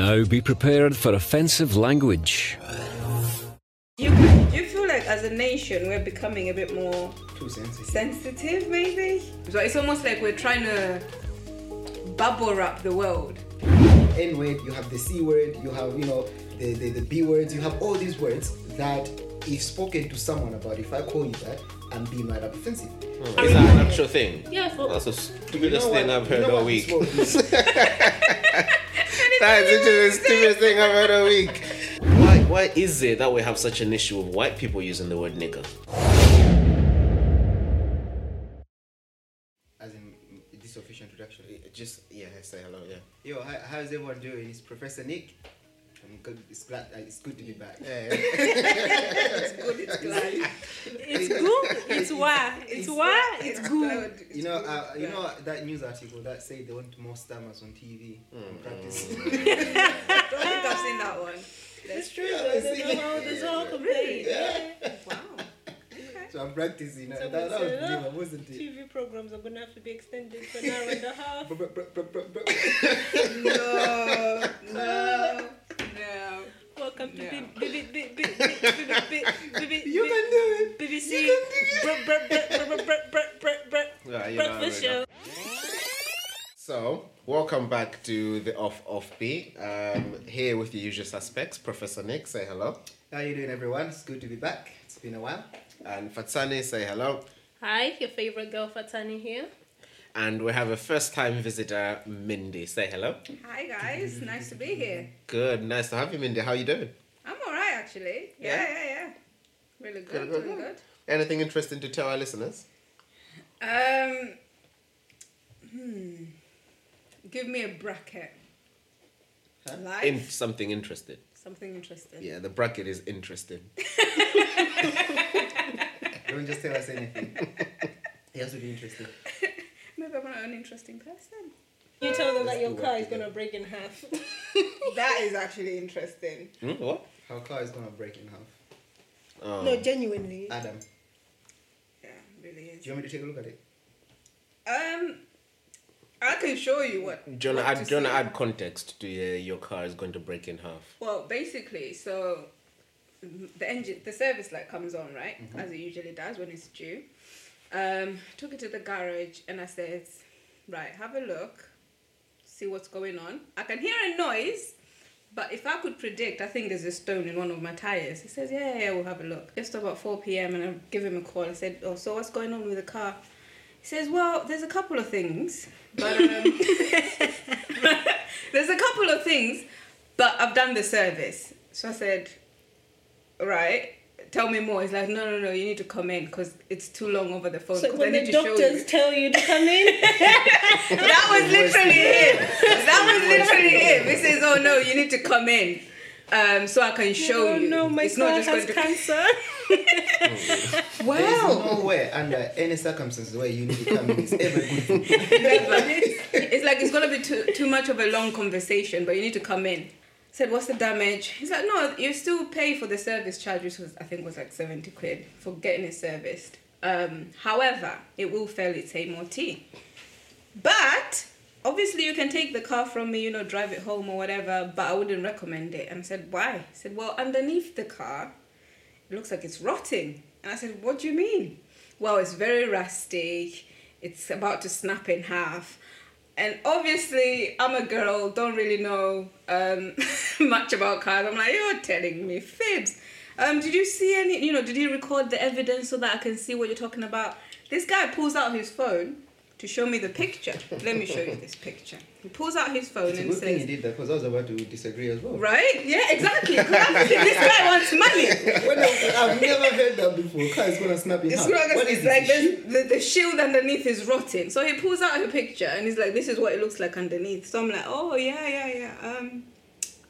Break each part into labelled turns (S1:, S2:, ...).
S1: Now be prepared for offensive language.
S2: You, do you feel like as a nation we're becoming a bit more
S3: Too sensitive.
S2: sensitive, maybe? So it's almost like we're trying to bubble wrap the world.
S3: N word, you have the C word, you have, you know, the, the, the B words, you have all these words that, if spoken to someone about, if I call you that, I'm being mad up offensive.
S4: Is that an actual thing?
S5: Yeah, for,
S4: That's the stupidest
S3: You know
S4: thing I've
S3: you
S4: heard
S3: know
S4: all week.
S3: this world is?
S4: That is literally the stupidest thing I've heard all week. Why, why is it that we have such an issue with white people using the word nigger?
S3: As in this official introduction.
S4: Just, yeah, say hello, yeah.
S3: Yo, how, how's everyone doing? It's Professor Nick. I'm. It's glad. uh, It's good to be back.
S2: It's good, it's glad.
S5: it's good. It's why. It's why. It's good.
S2: good.
S3: You know, uh, you know that news article that say they want more stammers on TV.
S4: Mm.
S3: I'm practicing.
S2: I don't think I've seen that one.
S5: It's true.
S3: Yeah,
S5: There's
S3: I
S5: a
S3: see.
S5: whole, there's a whole complaint.
S2: Wow.
S3: so I'm practicing.
S5: So
S3: that, that was
S5: it's, uh,
S3: wasn't it?
S5: TV programs are gonna have to be extended for an hour and a half.
S2: No, no,
S5: Welcome to
S2: no.
S5: BBC.
S3: You can do it.
S5: BBC.
S3: You can
S4: do it.
S5: Breakfast show.
S4: So, welcome back to the Off Off Beat. Um, here with the usual suspects, Professor Nick. Say hello.
S3: How are you doing, everyone? It's good to be back. It's been a while.
S4: And Fatsani, say hello.
S5: Hi, your favorite girl Fatsani here.
S4: And we have a first time visitor, Mindy. Say hello.
S2: Hi guys, nice to be here.
S4: Good, nice to have you, Mindy. How you doing?
S2: I'm alright actually. Yeah,
S4: Yeah?
S2: yeah, yeah. Really good,
S4: Good, good,
S2: really
S4: good.
S2: good.
S4: Anything interesting to tell our listeners?
S2: Um, hmm. Give me a bracket.
S3: Huh?
S2: Life.
S4: In something interesting.
S2: Something interesting.
S4: Yeah, the bracket is interesting.
S3: Don't just tell us anything. it has to be interesting.
S2: Maybe I'm an interesting person.
S5: You tell them that your car is gonna break in half.
S2: That is actually interesting.
S4: Hmm, what?
S3: Our car is gonna break in half.
S4: Oh.
S5: No, genuinely.
S3: Adam,
S2: Yeah, really is.
S3: do you want me to take a look at it?
S2: Um, I can show you what.
S4: do you want
S2: what
S4: to add, do you wanna
S2: see.
S4: add context to uh, your car is going to break in half?
S2: Well, basically, so the engine, the service light comes on, right? As it usually does when it's due. Um, took it to the garage and I said, right, have a look, see what's going on. I can hear a noise, but if I could predict, I think there's a stone in one of my tires. He says, yeah, yeah, we'll have a look. Just about 4 p.m. and I give him a call. I said, oh, so what's going on with the car? He says, well, there's a couple of things, but um, there's a couple of things, but I've done the service. So I said, right, tell me more. He's like, no, no, no, you need to come in because it's too long over the phone.
S5: So
S2: 'cause
S5: when
S2: I need
S5: the
S2: to show
S5: doctors
S2: you.
S5: tell you to come in,
S2: that was literally him. That was literally him. He says, oh no, you need to come in. Um, so I can show
S5: oh
S2: you.
S5: no, my
S2: it's not just
S5: has
S2: going to
S5: cancer.
S2: Wow.
S3: There's no way under any circumstances where you need to come in. It's ever good.
S2: Never. It's like it's gonna be too too much of a long conversation, but you need to come in. Said, what's the damage? He's like, no, you still pay for the service charge, which was I think was like seventy quid for getting it serviced. Um, however, it will fail its MOT. But obviously, you can take the car from me, you know, drive it home or whatever. But I wouldn't recommend it. And I said, why? He said, well, underneath the car, it looks like it's rotting. And I said, what do you mean? Well, it's very rusty. It's about to snap in half. And obviously, I'm a girl, don't really know um, much about cars. I'm like, you're telling me fibs. Um, did you see any, you know, did you record the evidence so that I can see what you're talking about? This guy pulls out his phone to show me the picture. Let me show you this picture. He pulls out his phone and
S3: good thing
S2: says,
S3: he did that because I was about to disagree as well.
S2: Right? Yeah, exactly. This guy wants money.
S3: I've never heard that before. Car is gonna snap in
S2: It's
S3: half.
S2: not it's like the, the, the shield underneath is rotting. So he pulls out a picture and he's like, "This is what it looks like underneath." So I'm like, "Oh yeah, yeah, yeah." Um,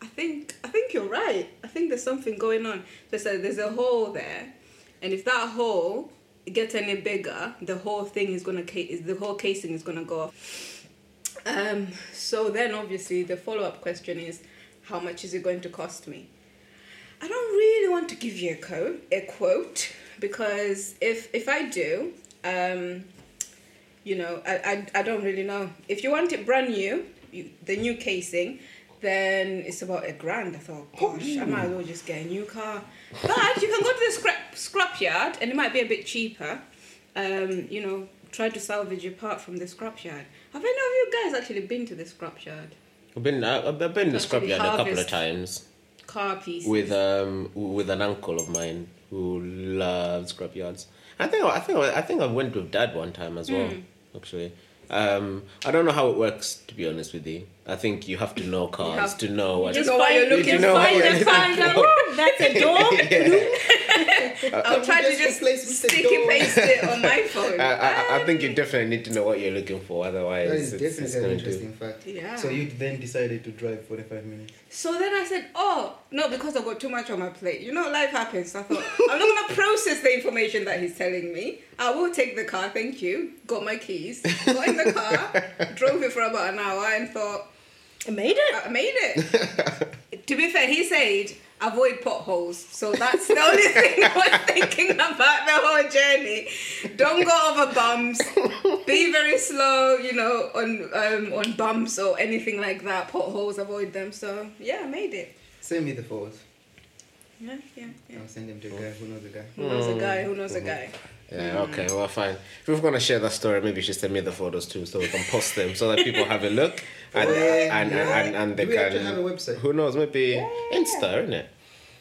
S2: I think I think you're right. I think there's something going on. So like there's a hole there, and if that hole gets any bigger, the whole thing is gonna is the whole casing is gonna go off. Um, so then obviously the follow up question is, how much is it going to cost me? I don't really want to give you a quote, a quote because if if I do, um, you know, I, I, I don't really know. If you want it brand new, you, the new casing, Then it's about a grand. I thought, gosh, I might as well just get a new car. But you can go to the scrap scrap yard, and it might be a bit cheaper. Um, you know, try to salvage your part from the scrap yard. Have any of you guys actually been to the scrap yard?
S4: I've been I've been in the scrapyard a couple of times
S2: Car pieces.
S4: with um with an uncle of mine who loves scrapyards. I think I think I think I went with dad one time as well.
S2: Hmm.
S4: Actually, um, I don't know how it works to be honest with you. I think you have to know cars to know what.
S2: Just know what you're looking
S4: you know
S2: for.
S5: Find
S4: you're
S5: the car,
S4: looking
S5: like,
S4: for.
S5: That's a door.
S2: I'll try to
S3: Just
S2: just
S3: replace
S2: sticky paste it on my phone.
S4: I, I, I think you definitely need to know what you're looking for. Otherwise,
S3: That is
S4: it's, it's
S3: an
S4: gonna
S3: interesting
S4: do.
S3: fact.
S2: Yeah.
S3: So you then decided to drive 45 minutes.
S2: So then I said, oh, no, because I've got too much on my plate. You know, life happens. I thought, I'm not going to process the information that he's telling me. I will take the car, thank you. Got my keys, got in the car, drove it for about an hour and thought,
S5: I made it.
S2: Uh, I made it. to be fair, he said, avoid potholes. So that's the only thing I was thinking about the whole journey. Don't go over bumps. Be very slow, you know, on um, on bumps or anything like that. Potholes, avoid them. So yeah, I made it.
S3: Send me the photos.
S2: Yeah, yeah, yeah.
S3: I'll send them to a guy who knows a guy.
S2: Who knows a guy? Who knows a mm-hmm. guy?
S4: Yeah, mm. okay, well, fine. If we're gonna share that story, maybe you should send me the photos too, so we can post them, so that people have a look, and
S3: Yeah,
S4: and,
S3: yeah.
S4: and, and they
S3: Do we
S4: can.
S3: actually have a website?
S4: Who knows? Maybe Insta, isn't it?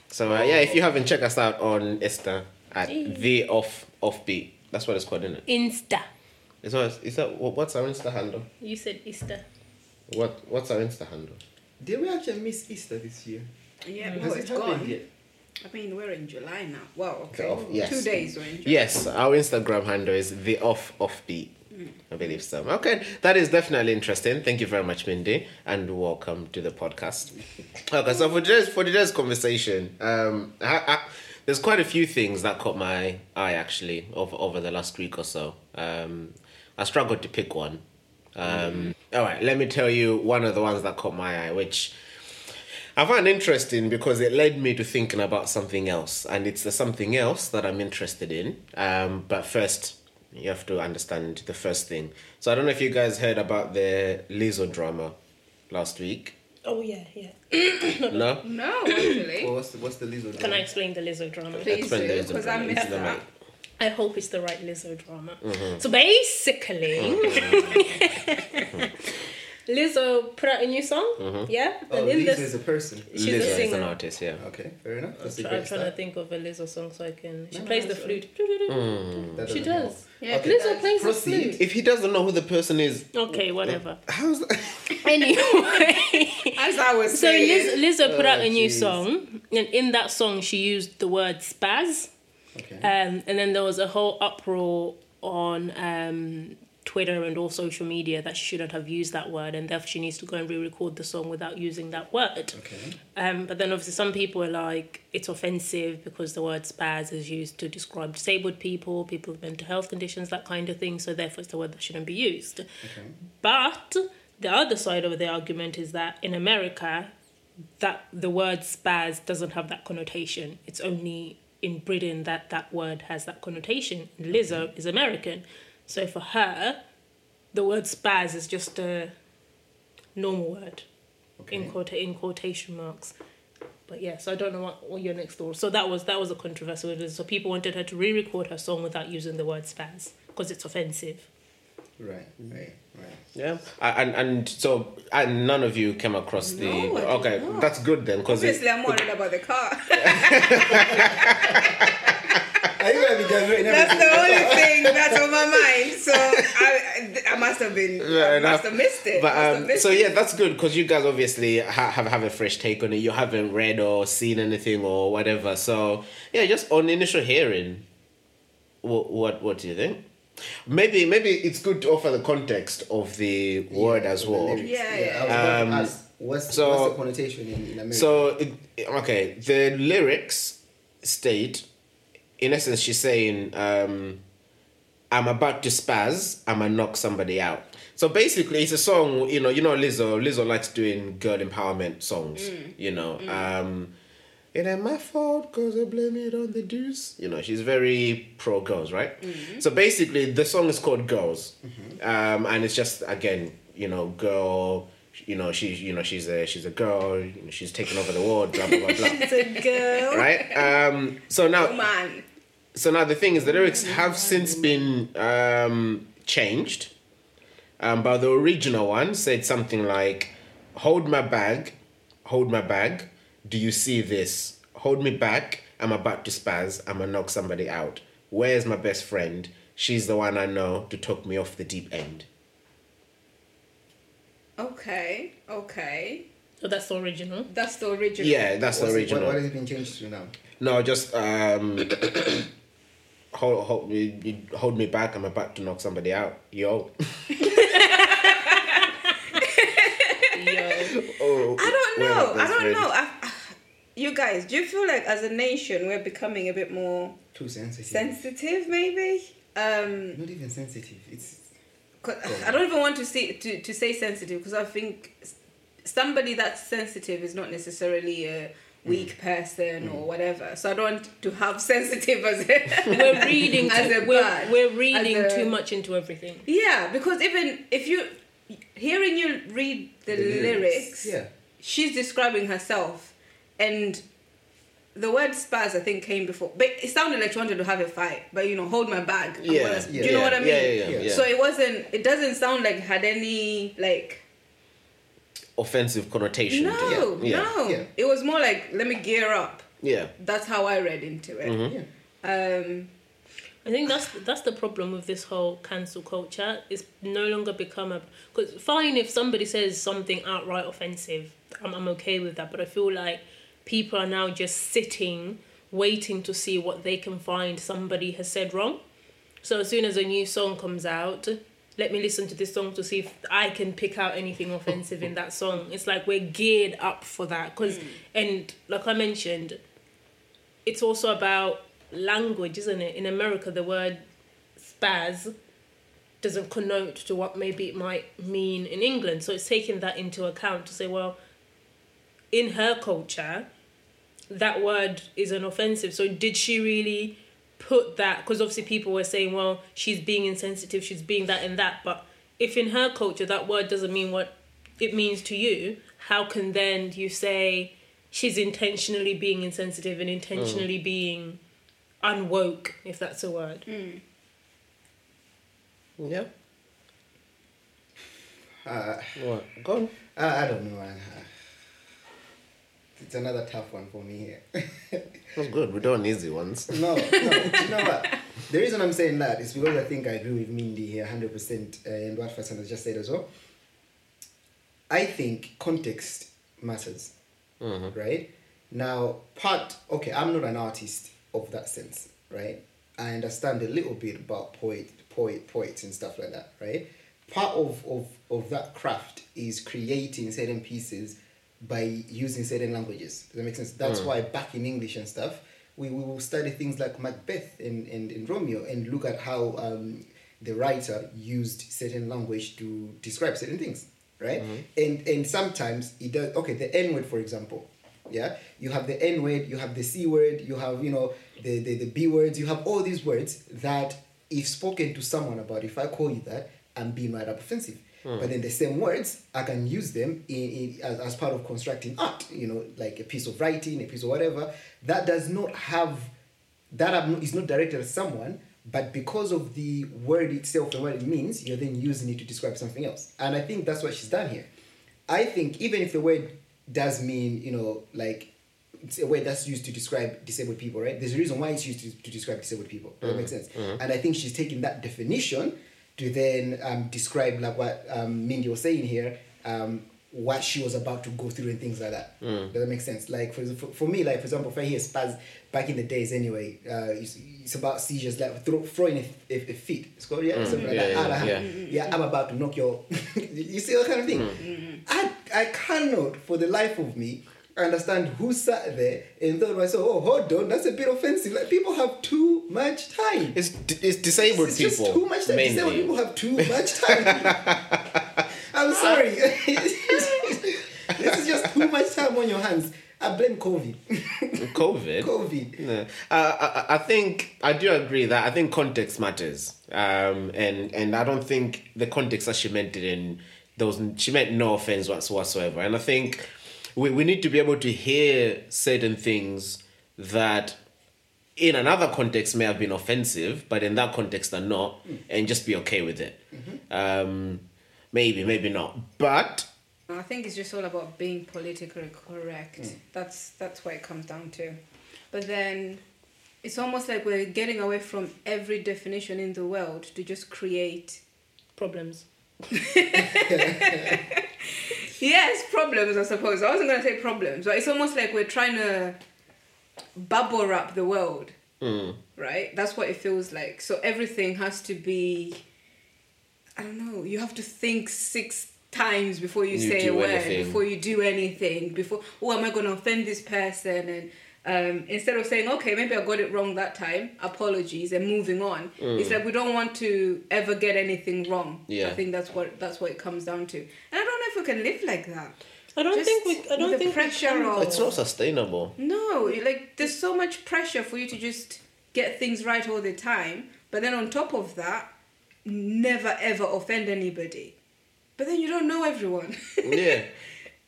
S4: So uh, yeah, if you haven't checked us out on Insta at the off offbeat, that's what it's called, isn't it?
S5: Insta.
S4: Is that is that what's our Insta handle?
S5: You said Easter.
S4: What what's our Insta handle?
S3: Did we actually miss Easter this year?
S2: Yeah,
S3: Has
S2: well,
S3: it
S2: it's
S3: happened
S2: gone.
S3: yet?
S2: I mean, we're in July now. Wow, okay.
S4: Off- yes.
S2: Two days we're in July.
S4: Yes, our Instagram handle is the off offbeat. I believe so. Okay, that is definitely interesting. Thank you very much, Mindy, and welcome to the podcast. Okay, so for today's for today's conversation, um, I, I, there's quite a few things that caught my eye actually over over the last week or so. Um, I struggled to pick one. Um, All right, let me tell you one of the ones that caught my eye, which I found interesting because it led me to thinking about something else, and it's the something else that I'm interested in. Um, but first, you have to understand the first thing. So I don't know if you guys heard about the Lizzo drama last week.
S5: Oh yeah, yeah.
S4: No,
S2: No, actually.
S3: Or what's the, what's the Lizzo?
S5: Can I explain the Lizzo drama?
S2: Please
S4: Explain
S2: do, because I missed that.
S4: mic.
S5: I hope it's the right Lizzo drama.
S4: Mm-hmm.
S5: So basically, Lizzo put out a new song.
S4: Mm-hmm.
S5: Yeah,
S3: Oh,
S5: and in
S3: Lizzo
S5: this,
S3: is a person.
S5: she's
S4: Lizzo
S5: a
S4: is
S5: singer.
S4: an artist, yeah.
S3: Okay, fair enough. That's a
S5: I'm
S3: great
S5: trying to think of a Lizzo song so I can. She
S3: No,
S5: plays
S3: no,
S5: the
S3: that's
S5: flute.
S3: That
S5: She
S3: doesn't
S5: does.
S2: Yeah,
S3: Okay.
S5: Lizzo plays the
S3: Proceed.
S5: flute.
S4: If he doesn't know who the person is,
S5: Okay, whatever.
S4: how's that?
S5: anyway,
S2: As I was
S5: so
S2: saying.
S5: Liz, Lizzo put out
S3: Oh,
S5: a new
S3: jeez.
S5: song, and in that song she used the word spaz.
S3: Okay.
S5: Um, and then there was a whole uproar on um, Twitter and all social media that she shouldn't have used that word, and therefore she needs to go and re-record the song without using that word.
S3: okay.
S5: Um, but then obviously some people are like it's offensive because the word spaz is used to describe disabled people, people with mental health conditions, that kind of thing. So therefore it's the word that shouldn't be used.
S3: Okay.
S5: But the other side of the argument is that in America, that the word spaz doesn't have that connotation. It's only in Britain that that word has that connotation. Lizzo is American, so for her, the word spaz is just a normal word
S3: Okay.
S5: in quota in quotation marks. But yeah, so I don't know what, what your next thought. So that was that was a controversial. So people wanted her to re-record her song without using the word spaz because it's offensive.
S3: Right. Right. Right.
S4: Yeah, and and so and none of you came across the.
S2: No,
S4: okay,
S2: not.
S4: that's good then, because
S2: Obviously, I'm worried about the car.
S3: Are you gonna be graduating
S2: That's the only thing that's on my mind. So I, I must have been,
S4: Fair
S2: I must have missed it.
S4: But
S2: Must have
S4: um,
S2: missed
S4: so
S2: it.
S4: yeah, that's good because you guys obviously ha- have have a fresh take on it. You haven't read or seen anything or whatever. So yeah, just on initial hearing, what what what do you think? Maybe maybe it's good to offer the context of the word as well.
S3: lyrics.
S2: Yeah,
S3: I
S2: yeah.
S4: Um,
S3: what's,
S4: so-
S3: what's the connotation in, in America?
S4: So it, okay, the lyrics state, in essence, she's saying, um, "I'm about to spaz. I'ma knock somebody out." So basically, it's a song. You know, you know, Lizzo. Lizzo likes doing girl empowerment songs. You know, um, it ain't my fault cause I blame it on the deuce. You know, she's very pro girls, right? So basically, the song is called Girls, um, and it's just again, you know, girl you know, she's you know she's a she's a girl. You know, she's taking over the world. Blah blah blah blah.
S2: It's a girl.
S4: right. Um. So now,
S2: Man.
S4: So now the thing is, the lyrics have since been um changed. Um, but the original one said something like, "Hold my bag, hold my bag. Do you see this? Hold me back. I'm about to spaz. I'ma knock somebody out. Where's my best friend? She's the one I know to talk me off the deep end."
S2: Okay. Okay.
S5: So that's the original.
S2: That's the original.
S4: Yeah, that's the
S3: What's it-
S4: original.
S3: What, what has it been changed to now?
S4: No, just um, hold hold you, you hold me back. I'm about to knock somebody out. Yo. oh,
S2: I don't know. I don't
S4: friend?
S2: know. I, I- you guys, do you feel like as a nation we're becoming a bit more
S3: Too sensitive.
S2: sensitive? Maybe. Um,
S3: Not even sensitive. It's.
S2: I don't even want to say to, to say sensitive because I think somebody that's sensitive is not necessarily a weak
S4: Mm.
S2: person or whatever. So I don't want to have sensitive as a
S5: We're reading.
S2: as
S5: too,
S2: a
S5: we're,
S2: bad,
S5: we're reading
S2: a-
S5: too much into everything.
S2: Yeah, because even if you hearing you read the,
S3: the
S2: lyrics,
S3: Yeah.
S2: she's describing herself, and the word spaz I think came before, but it sounded like she wanted to have a fight. But you know, hold my bag.
S4: Yeah,
S2: gonna-
S3: yeah,
S2: do you know
S4: yeah,
S2: what I mean?
S4: yeah, yeah, yeah, yeah.
S2: So it wasn't. It doesn't sound like it had any like.
S4: Offensive connotation. to it.
S2: No,
S4: Yeah.
S2: no.
S3: Yeah.
S2: It was more like let me gear up.
S4: Yeah.
S2: That's how I read into it.
S3: Yeah.
S2: Um,
S5: I think that's that's the problem with this whole cancel culture. It's no longer become a because fine if somebody says something outright offensive, I'm I'm okay with that. But I feel like people are now just sitting, waiting to see what they can find somebody has said wrong. So as soon as a new song comes out, let me listen to this song to see if I can pick out anything offensive in that song. It's like we're geared up for that because, mm. and like I mentioned, it's also about language, isn't it? In America, the word spaz doesn't connote to what maybe it might mean in England. So it's taking that into account to say, well, in her culture, that word isn't offensive. So did she really put that? Because obviously people were saying, well, she's being insensitive, she's being that and that. But if in her culture that word doesn't mean what it means to you, how can then you say she's intentionally being insensitive and intentionally being unwoke, if that's a word?
S4: Yeah.
S3: Uh,
S4: What? Go on.
S3: I, I don't know. man. It's another tough one for me here.
S4: That's good. We don't easy ones.
S3: no, no. you know what? The reason I'm saying that is because I think I agree with Mindy here 100% uh, and what Fasan has just said as well. I think context matters, right? Now, part, okay, I'm not an artist of that sense, right? I understand a little bit about poet, poet, poets and stuff like that, right? Part of, of, of that craft is creating certain pieces by using certain languages. Does that make sense? That's why back in English and stuff, we, we will study things like Macbeth and, and, and Romeo and look at how um, the writer used certain language to describe certain things, right? And and sometimes it does. Okay, the N word, for example. Yeah, you have the N word, you have the C word, you have you know the, the the B words, you have all these words that if spoken to someone about, if I call you that, I'm being right up offensive. Mm. But then the same words, I can use them in, in as, as part of constructing art. You know, like a piece of writing, a piece of whatever. That does not have that is not- directed at someone, but because of the word itself and what it means, you're then using it to describe something else. And I think that's what she's done here. I think even if the word does mean, you know, like it's a word that's used to describe disabled people, right? There's a reason why it's used to, to describe disabled people. That make mm-hmm. sense? Mm-hmm. And I think she's taking that definition to then um, describe like what um, Mindy was saying here, um, what she was about to go through and things like that. Does that make sense? Like for, for, for me, like for example, if I hear spaz back in the days anyway, uh, it's, it's about seizures, like throw, throwing a, a, a fit. It's called yeah, something like
S4: Yeah,
S3: that.
S4: yeah,
S3: Ah, ah,
S4: yeah.
S3: yeah, I'm about to knock your. you see that kind of thing. I I cannot for the life of me understand who sat there and thought myself, oh hold on, that's a bit offensive. Like people have too much time.
S4: It's it's disabled
S3: It's
S4: people.
S3: just too much time.
S4: mainly.
S3: Disabled people have too much time. I'm sorry. this is just too much time on your hands. I blame COVID.
S4: COVID.
S3: COVID.
S4: No. Uh, I, I think I do agree that I think context matters, um, and and I don't think the context that she meant it in there was she meant no offense whatsoever. And I think we, we need to be able to hear certain things that in another context may have been offensive, but in that context are not, hmm. and just be okay with it. Mm-hmm. Um, maybe, maybe not. But
S2: I think it's just all about being politically correct. Hmm. That's that's what it comes down to. But then it's almost like we're getting away from every definition in the world to just create
S5: Problems.
S2: yes, problems I suppose. I wasn't gonna say problems, but it's almost like we're trying to bubble wrap the world. Mm. Right? That's what it feels like. So everything has to be I don't know, you have to think six times before you,
S4: You
S2: say a word,
S4: anything.
S2: before you do anything, before oh am I gonna offend this person and um, instead of saying, okay, maybe I got it wrong that time, apologies, and moving on. It's like we don't want to ever get anything wrong.
S4: Yeah.
S2: I think that's what that's what it comes down to. And I don't know if we can live like that.
S5: I don't
S2: Just
S5: think we. I don't
S2: with the
S5: think we
S2: pressure
S5: can,
S2: of-
S4: it's not sustainable.
S2: No, like there's so much pressure for you to just get things right all the time, but then on top of that, never ever offend anybody. But then you don't know everyone.
S4: Yeah.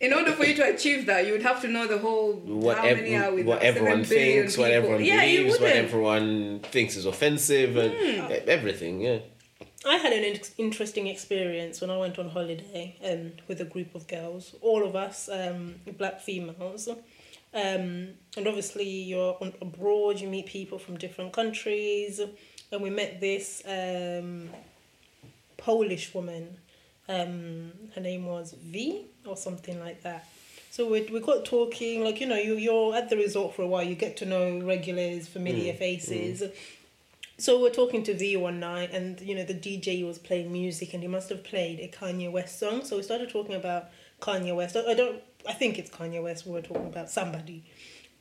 S2: In order for you to achieve that, you would have to know the whole
S4: what,
S2: how many
S4: ev-
S2: are with
S4: what
S2: us,
S4: everyone
S2: billion
S4: thinks, what everyone
S2: yeah,
S4: believes, what everyone thinks is offensive, and e- everything. Yeah.
S5: I had an ex- interesting experience when I went on holiday um, with a group of girls, all of us um, black females. Um, and obviously, you're on, abroad, you meet people from different countries. And we met this um, Polish woman. Um, her name was V or something like that. So we, we got talking, like, you know, you, you're at the resort for a while, you get to know regulars, familiar mm, faces. Mm. So we're talking to V one night, and you know the DJ was playing music, and he must have played a Kanye West song. So we started talking about Kanye West. I I don't. I think it's Kanye West. We were talking about somebody,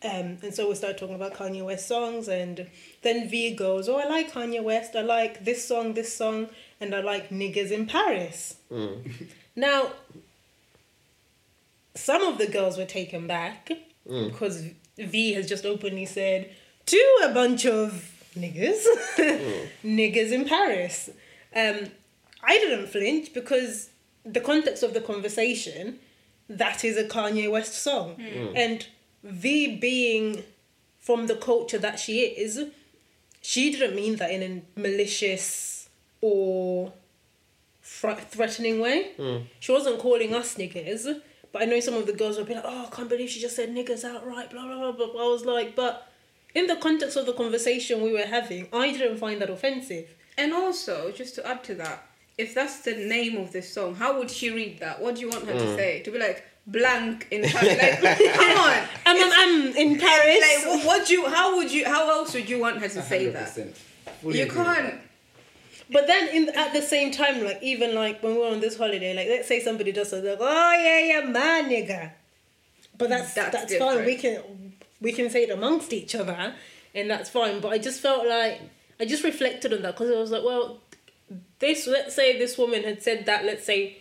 S5: um, and so we started talking about Kanye West songs, and then V goes, "Oh, I like Kanye West. I like this song, this song, and I like niggas in Paris." Mm. Now, some of the girls were taken back mm. because V has just openly said to a bunch of niggas, mm. niggers in Paris. Um, I didn't flinch because the context of the conversation, that is a Kanye West song, mm. and V being from the culture that she is, she didn't mean that in a malicious or threatening way. She wasn't calling us niggas, but I know some of the girls will be like, "Oh, I can't believe she just said niggas outright." Blah blah blah. blah. I was like, but in the context of the conversation we were having, I didn't find that offensive.
S2: And also, just to add to that, if that's the name of this song, how would she read that? What do you want her to say? To be like blank in Paris? Like, come on.
S5: Um, um, in Paris.
S2: Like, what, what do you? How would you? How else would you want her to say that?
S3: 100%. Fully
S2: You can't.
S3: that.
S5: But then in at the same time, like even like when we are on this holiday, like let's say somebody does something like, oh yeah, yeah, my nigga. But that's
S2: That's
S5: that's, fine. We can we can say it amongst each other, and that's fine. But I just felt like I just reflected on that because I was like, well, this let's say this woman had said that, let's say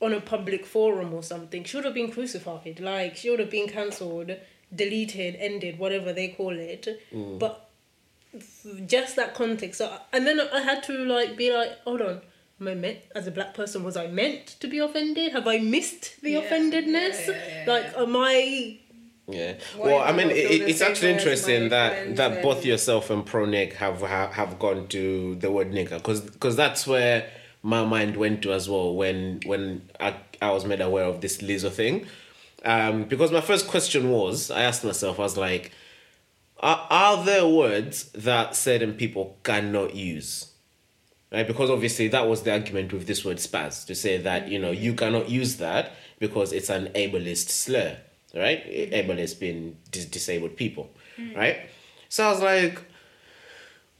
S5: on a public forum or something, she would have been crucified. Like she would have been cancelled, deleted, ended, whatever they call it. Mm. But just that context. So, and then I had to like be like, hold on, am I meant as a black person? Was I meant to be offended? Have I missed the
S2: Yeah,
S5: offendedness?
S2: yeah, yeah, yeah,
S5: like, am I?
S4: Yeah.
S2: Why
S4: well, I mean, it, it's actually interesting that
S2: friends
S4: that both yourself and Pronig have have, have gone to the word nigger because that's where my mind went to as well when when I, I was made aware of this Lizzo thing. Um, because my first question was, I asked myself, I was like, are, are there words that certain people cannot use? right? Because obviously that was the argument with this word spaz to say that you know you cannot use that because it's an ableist slur, right? Ableist being dis- disabled people, hmm. right? So I was like,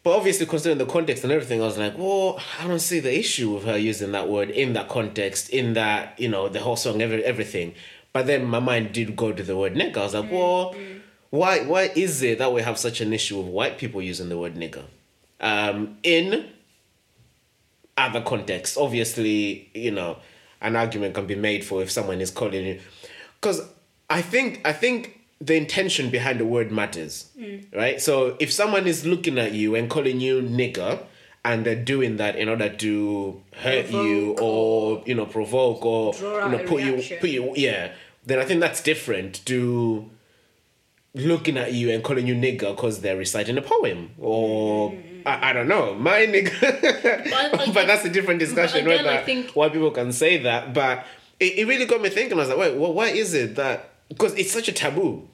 S4: but obviously considering the context and everything, I was like, well, I don't see the issue with her using that word in that context, in that you know the whole song, every everything. But then my mind did go to the word nigger. I was like, hmm, well, hmm. Why why is it that we have such an issue with white people using the word nigger? Um, in other contexts. Obviously, you know, an argument can be made for if someone is calling you, because I think I think the intention behind the word matters, right? So if someone is looking at you and calling you nigger, and they're doing that in order to hurt you or you know provoke or you know put you put you yeah then i think that's different to looking at you and calling you nigger because they're reciting a poem or mm-hmm. I, I don't know my nigger.
S5: I
S4: but that's a different discussion
S5: again,
S4: whether
S5: think-
S4: why people can say that but it, it really got me thinking. I was like wait well, why is it that because it's such a taboo.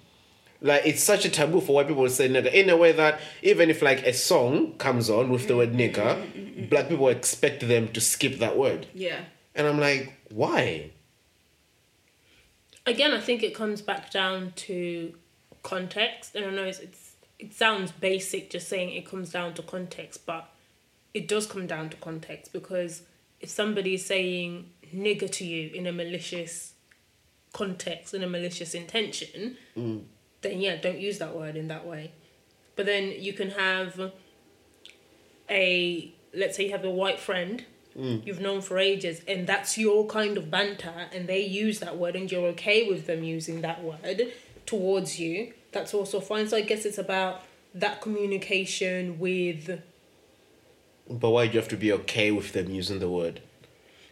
S4: Like it's such a taboo for white people to say nigger in a way that even if like a song comes on with the word nigger mm-hmm, mm-hmm, black people expect them to skip that word.
S2: Yeah.
S4: and i'm like why?
S5: Again, I think it comes back down to context. And I know it's, it's it sounds basic just saying it comes down to context, but it does come down to context because if somebody is saying nigger to you in a malicious context, in a malicious intention, mm. then yeah, don't use that word in that way. But then you can have a let's say you have a white friend mm. you've known for ages and that's your kind of banter and they use that word and you're okay with them using that word towards you. That's also fine. So i guess it's about that communication with
S4: but why do you have to be okay with them using the word?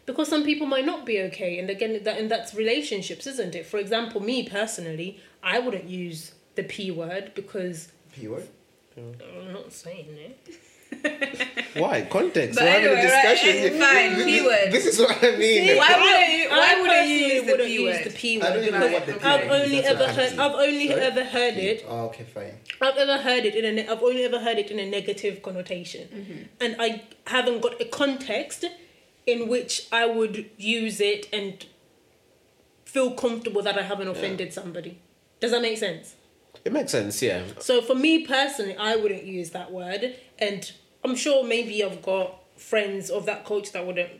S5: Because some people might not be okay. And again that and that's relationships isn't it? For example me personally i wouldn't use the p word because
S3: P word.
S5: i'm not saying it
S4: Why? Context.
S2: But
S4: We're having a discussion.
S2: right,
S4: here.
S2: fine,
S4: This-
S2: P word.
S4: This is what I mean.
S2: Why wouldn't you?
S5: I
S2: Why wouldn't you use the
S5: wouldn't
S2: P
S5: use
S2: word?
S5: the P
S3: I
S5: word
S3: don't even know
S5: because
S3: what the P
S5: I've
S3: word is,
S5: only ever
S3: I'm
S5: heard
S3: saying.
S5: I've only
S3: Sorry?
S5: ever heard it
S3: Oh, okay, fine.
S5: I've ever heard it in a I've only ever heard it in a negative connotation,
S2: Mm-hmm.
S5: and I haven't got a context in which I would use it and feel comfortable that I haven't offended somebody. Does that make sense?
S4: It makes sense, yeah.
S5: So for me personally, I wouldn't use that word, and I'm sure maybe I've got friends of that coach that wouldn't.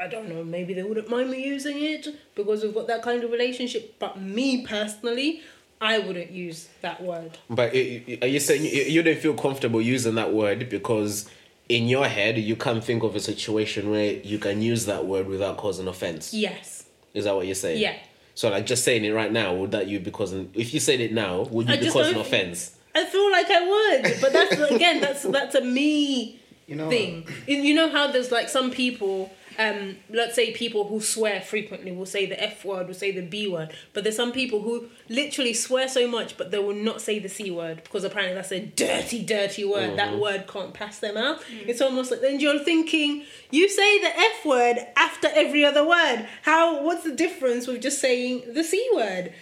S5: I don't know. Maybe they wouldn't mind me using it because we've got that kind of relationship. But me personally, I wouldn't use that word.
S4: But are you saying you, don't feel comfortable using that word because in your head you can't think of a situation where you can use that word without causing offense?
S5: Yes.
S4: Is that what you're saying?
S5: Yeah.
S4: So like just saying it right now, would that you be causing? If you said it now, would you
S5: I
S4: be causing offense?
S5: I feel like I would, but that's again that's that's a me
S3: You know,
S5: thing. You you know how there's like some people, um, let's say people who swear frequently will say the F word, will say the B word, but there's some people who literally swear so much, but they will not say the C word because apparently that's a dirty, dirty word. That word can't pass them out. It's almost like then you're thinking you say the F word after every other word. How? What's the difference with just saying the C word?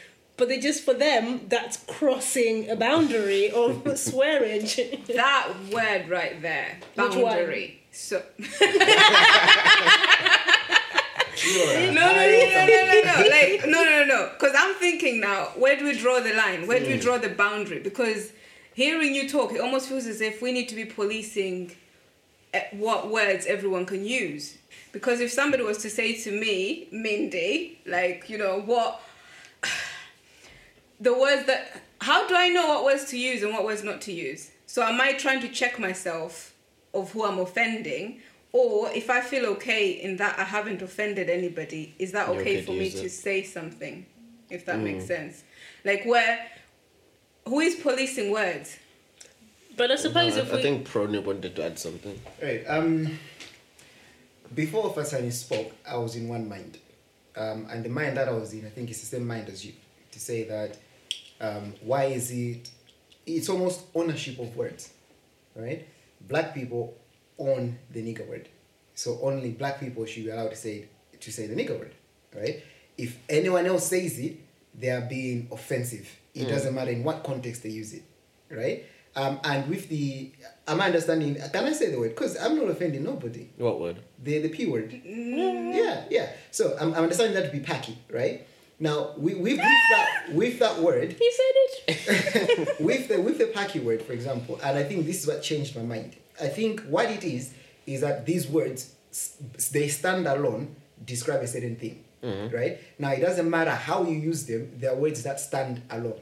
S5: But they just for them that's crossing a boundary of swearage.
S2: That word right there, boundary. So
S3: you are a
S2: no, no, no, no, no, no, no. Like no, no, no, no. Because I'm thinking now, where do we draw the line? Where do we draw the boundary? Because hearing you talk, it almost feels as if we need to be policing eh, what words everyone can use. Because if somebody was to say to me, Mindy, like you know what, the words that, how do I know what words to use and what words not to use? So am I trying to check myself of who I'm offending? Or if I feel okay in that I haven't offended anybody, is that
S4: You're
S2: okay,
S4: okay to
S2: for me
S4: use
S2: to say something? If that makes sense. Like where who is policing words?
S5: But I suppose
S4: I,
S5: if
S4: I
S5: we
S4: think Prony wanted to add something.
S3: Right. Um, before Fatsani spoke, I was in one mind, um, and the mind that I was in, I think, is the same mind as you. To say that, um, why is it? It's almost ownership of words, right? Black people own the nigger word, so only black people should be allowed to say to say the nigger word, right? If anyone else says it, they are being offensive. It doesn't matter in what context they use it, right? Um, and with the, am I understanding? Can I say the word? Because I'm not offending nobody.
S4: What word?
S3: The the p word. Yeah, yeah. So I'm, I'm understanding that to be Paki, right? Now we with, with that with that word
S5: he said it.
S3: with the with the Paki word, for example, and I think this is what changed my mind. I think what it is is that these words they stand alone describe a certain thing, mm-hmm. right? Now it doesn't matter how you use them; they are words that stand alone.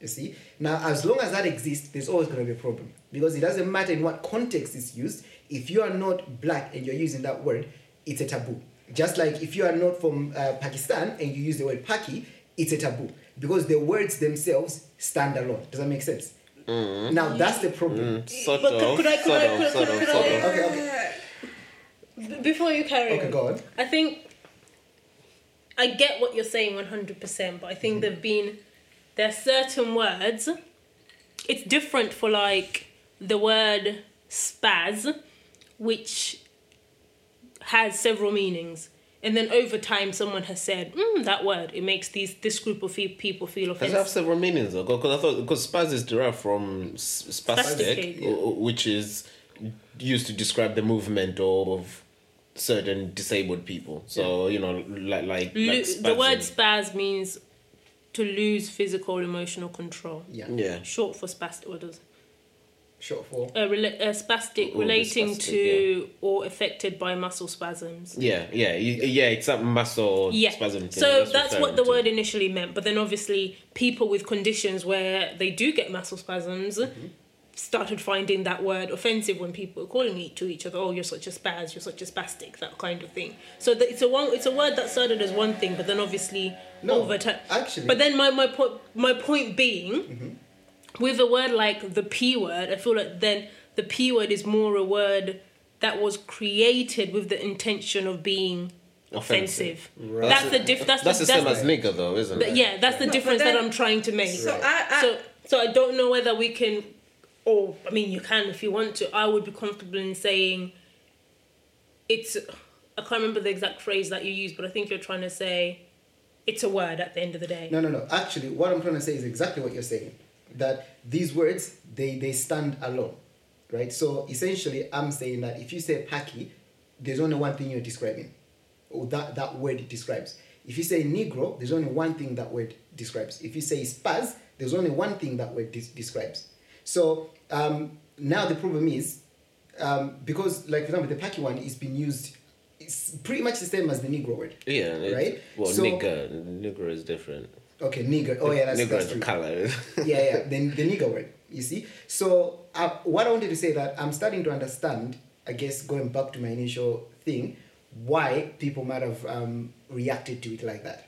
S3: You see? Now, as long as that exists, there's always going to be a problem because it doesn't matter in what context it's used. If you are not black and you're using that word, it's a taboo. Just like if you are not from uh, Pakistan and you use the word Paki, it's a taboo because the words themselves stand alone. Does that make sense? Mm. Now that's the problem.
S4: Mm, sort
S5: But
S4: of.
S5: could- could I- could
S4: sort
S5: I-
S4: of,
S5: could I- could I-
S3: Okay, okay,
S5: B- Before you carry
S3: okay.
S5: on,
S3: Go on.
S5: I think I get what you're saying 100%, but I think mm-hmm. there've been there are certain words. It's different for like the word spaz, which has several meanings. And then over time, someone has said, mm, that word, it makes these this group of people feel
S4: Does it have several meanings though? Because I thought because spaz is derived from spastic,
S5: Spastic,
S4: o- o- which is used to describe the movement of certain disabled people. So you know, like like,
S5: Lo-
S4: like
S5: the word spaz means to lose physical or emotional control.
S3: Yeah.
S4: Yeah.
S5: Short for spastic. What does
S3: Short for.
S5: rela- uh, spastic
S4: the
S5: relating
S4: spastic,
S5: to or affected by muscle spasms.
S4: Yeah, yeah, yeah. It's a muscle
S5: Yeah.
S4: spasm. thing
S5: So that's what the
S4: to.
S5: word initially meant. But then obviously people with conditions where they do get muscle spasms
S4: Mm-hmm.
S5: started finding that word offensive when people were calling it to each other. Oh, you're such a spaz. You're such a spastic. That kind of thing. So that it's a one. It's a word that started as one thing, but then obviously
S3: No,
S5: over time.
S3: actually-
S5: But then my my point my point being.
S3: Mm-hmm.
S5: With a word like the P word, I feel like then the P word is more a word that was created with the intention of being offensive.
S3: Right.
S5: That's the diff. That's,
S4: That's
S5: the,
S4: the same
S5: that's
S4: as nigger, though, isn't
S5: the-
S4: it?
S5: yeah, that's the
S2: No,
S5: difference
S2: then-
S5: that I'm trying to make.
S2: So I, I
S5: so so I don't know whether we can, or I mean, you can if you want to. I would be comfortable in saying it's. I can't remember the exact phrase that you used, but I think you're trying to say it's a word at the end of the day.
S3: No, no, no. Actually, what I'm trying to say is exactly what you're saying. That these words they they stand alone, right? So essentially, I'm saying that if you say Paki, there's only one thing you're describing, or that that word describes. If you say Negro, there's only one thing that word describes. If you say Spaz, there's only one thing that word des- describes. So um, now the problem is um, because, like for example, the Paki one is being used. It's pretty much the same as the Negro word.
S4: Yeah,
S3: Right?
S4: Well,
S3: So-
S4: nigger, nigger is different.
S3: Okay, nigger. Oh yeah, that's,
S4: nigger
S3: that's
S4: is color.
S3: yeah, yeah, the, the nigger word, you see. So, uh, what I wanted to say that I'm starting to understand, I guess, going back to my initial thing, why people might have um, reacted to it like that,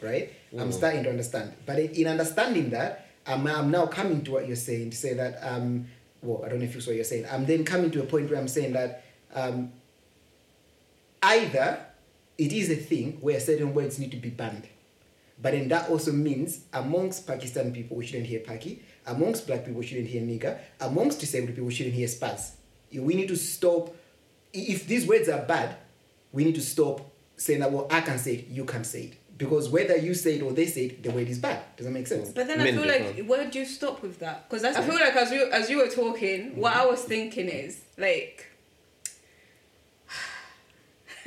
S3: right? I'm starting to understand. But in, in understanding that, I'm, I'm now coming to what you're saying to say that, um, well, I don't know if you saw what you're saying. I'm then coming to a point where I'm saying that um, either it is a thing where certain words need to be banned. But then that also means amongst Pakistan people, we shouldn't hear Paki. Amongst black people, we shouldn't hear nigger. Amongst disabled people, we shouldn't hear spaz. We need to stop. If these words are bad, we need to stop saying that, well, I can say it, you can say it. Because whether you say it or they say it, the word is bad. Does that make sense?
S2: But then I feel like where do you stop with that? Because I feel like as you as you were talking, what mm-hmm. I was thinking is like,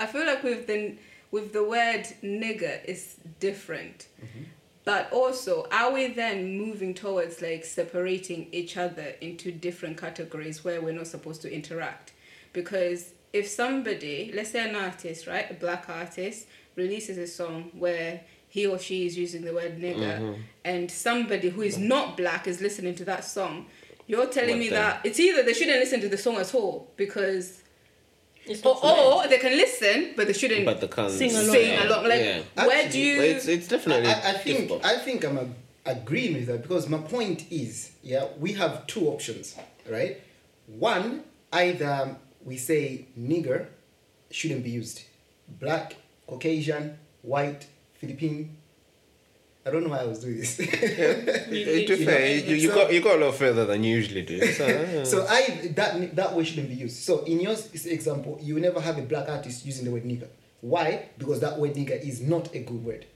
S2: I feel like with the with the word nigger is different, mm-hmm. but also are we then moving towards like separating each other into different categories where we're not supposed to interact? Because if somebody, let's say an artist, right, a black artist, releases a song where he or she is using the word nigger, mm-hmm. and somebody who is mm-hmm. not black is listening to that song, you're telling
S4: What
S2: me
S4: then?
S2: that it's either they shouldn't listen to the song at all because, or,
S5: not for them.
S2: or they can listen but they shouldn't
S4: but the can't
S5: Sing along.
S2: sing along. Like,
S4: yeah.
S2: where do you?
S4: But it's it's definitely
S3: I, I think
S4: difficult.
S3: I think I'm ag- agreeing with that because my point is, yeah, we have two options, right? One, either we say nigger shouldn't be used, black, Caucasian, white, Philippine. I don't know why I was doing this.
S4: to be
S3: you
S4: fair,
S3: know,
S4: you, you
S3: so-
S4: got you got a lot further than you usually do. So, uh,
S3: so I that that word shouldn't be used. So in your example, you will never have a black artist using the word nigger. Why? Because that word nigger is not a good word,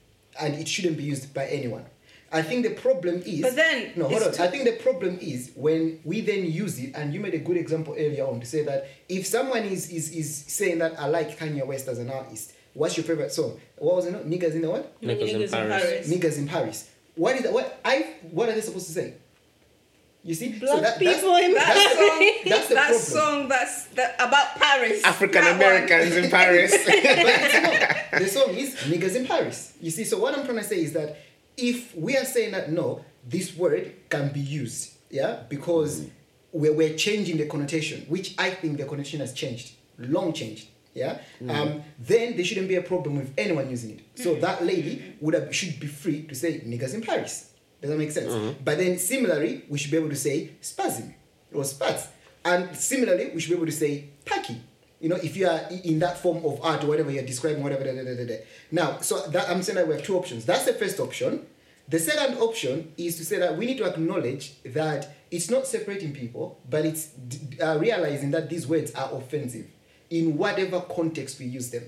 S3: and it shouldn't be used by anyone. I think the problem is.
S2: But then
S3: no, hold on.
S2: too-
S3: I think the problem is when we then use it, and you made a good example earlier on to say that if someone is is is saying that I like Kanye West as an artist, what's your favorite song? What was it? Niggas in the what?
S4: Niggas in
S5: Niggas in
S4: Paris.
S5: Paris.
S3: Niggas in Paris. What is that? What I? What are they supposed to say? You see,
S5: Black
S3: that's-
S5: people in
S2: that
S3: that's-
S2: song,
S3: that's the
S2: that
S3: problem.
S2: song that's that about Paris.
S4: African
S2: that.
S4: Americans in Paris.
S3: but it's not. The song is niggas in Paris. You see, so what I'm trying to say is that if we are saying that no, this word can be used, yeah, because we're, we're changing the connotation, which I think the connotation has changed, long changed, yeah, um, then there shouldn't be a problem with anyone using it. So that lady would have should be free to say niggas in Paris. Does that make sense?
S4: Mm-hmm.
S3: But then similarly, we should be able to say spasm or spats. And similarly, we should be able to say Paki. You know, if you are in that form of art or whatever you're describing, whatever. Da, da, da. Now, so that I'm saying that we have two options. That's the first option. The second option is to say that we need to acknowledge that it's not separating people, but it's uh, realizing that these words are offensive in whatever context we use them.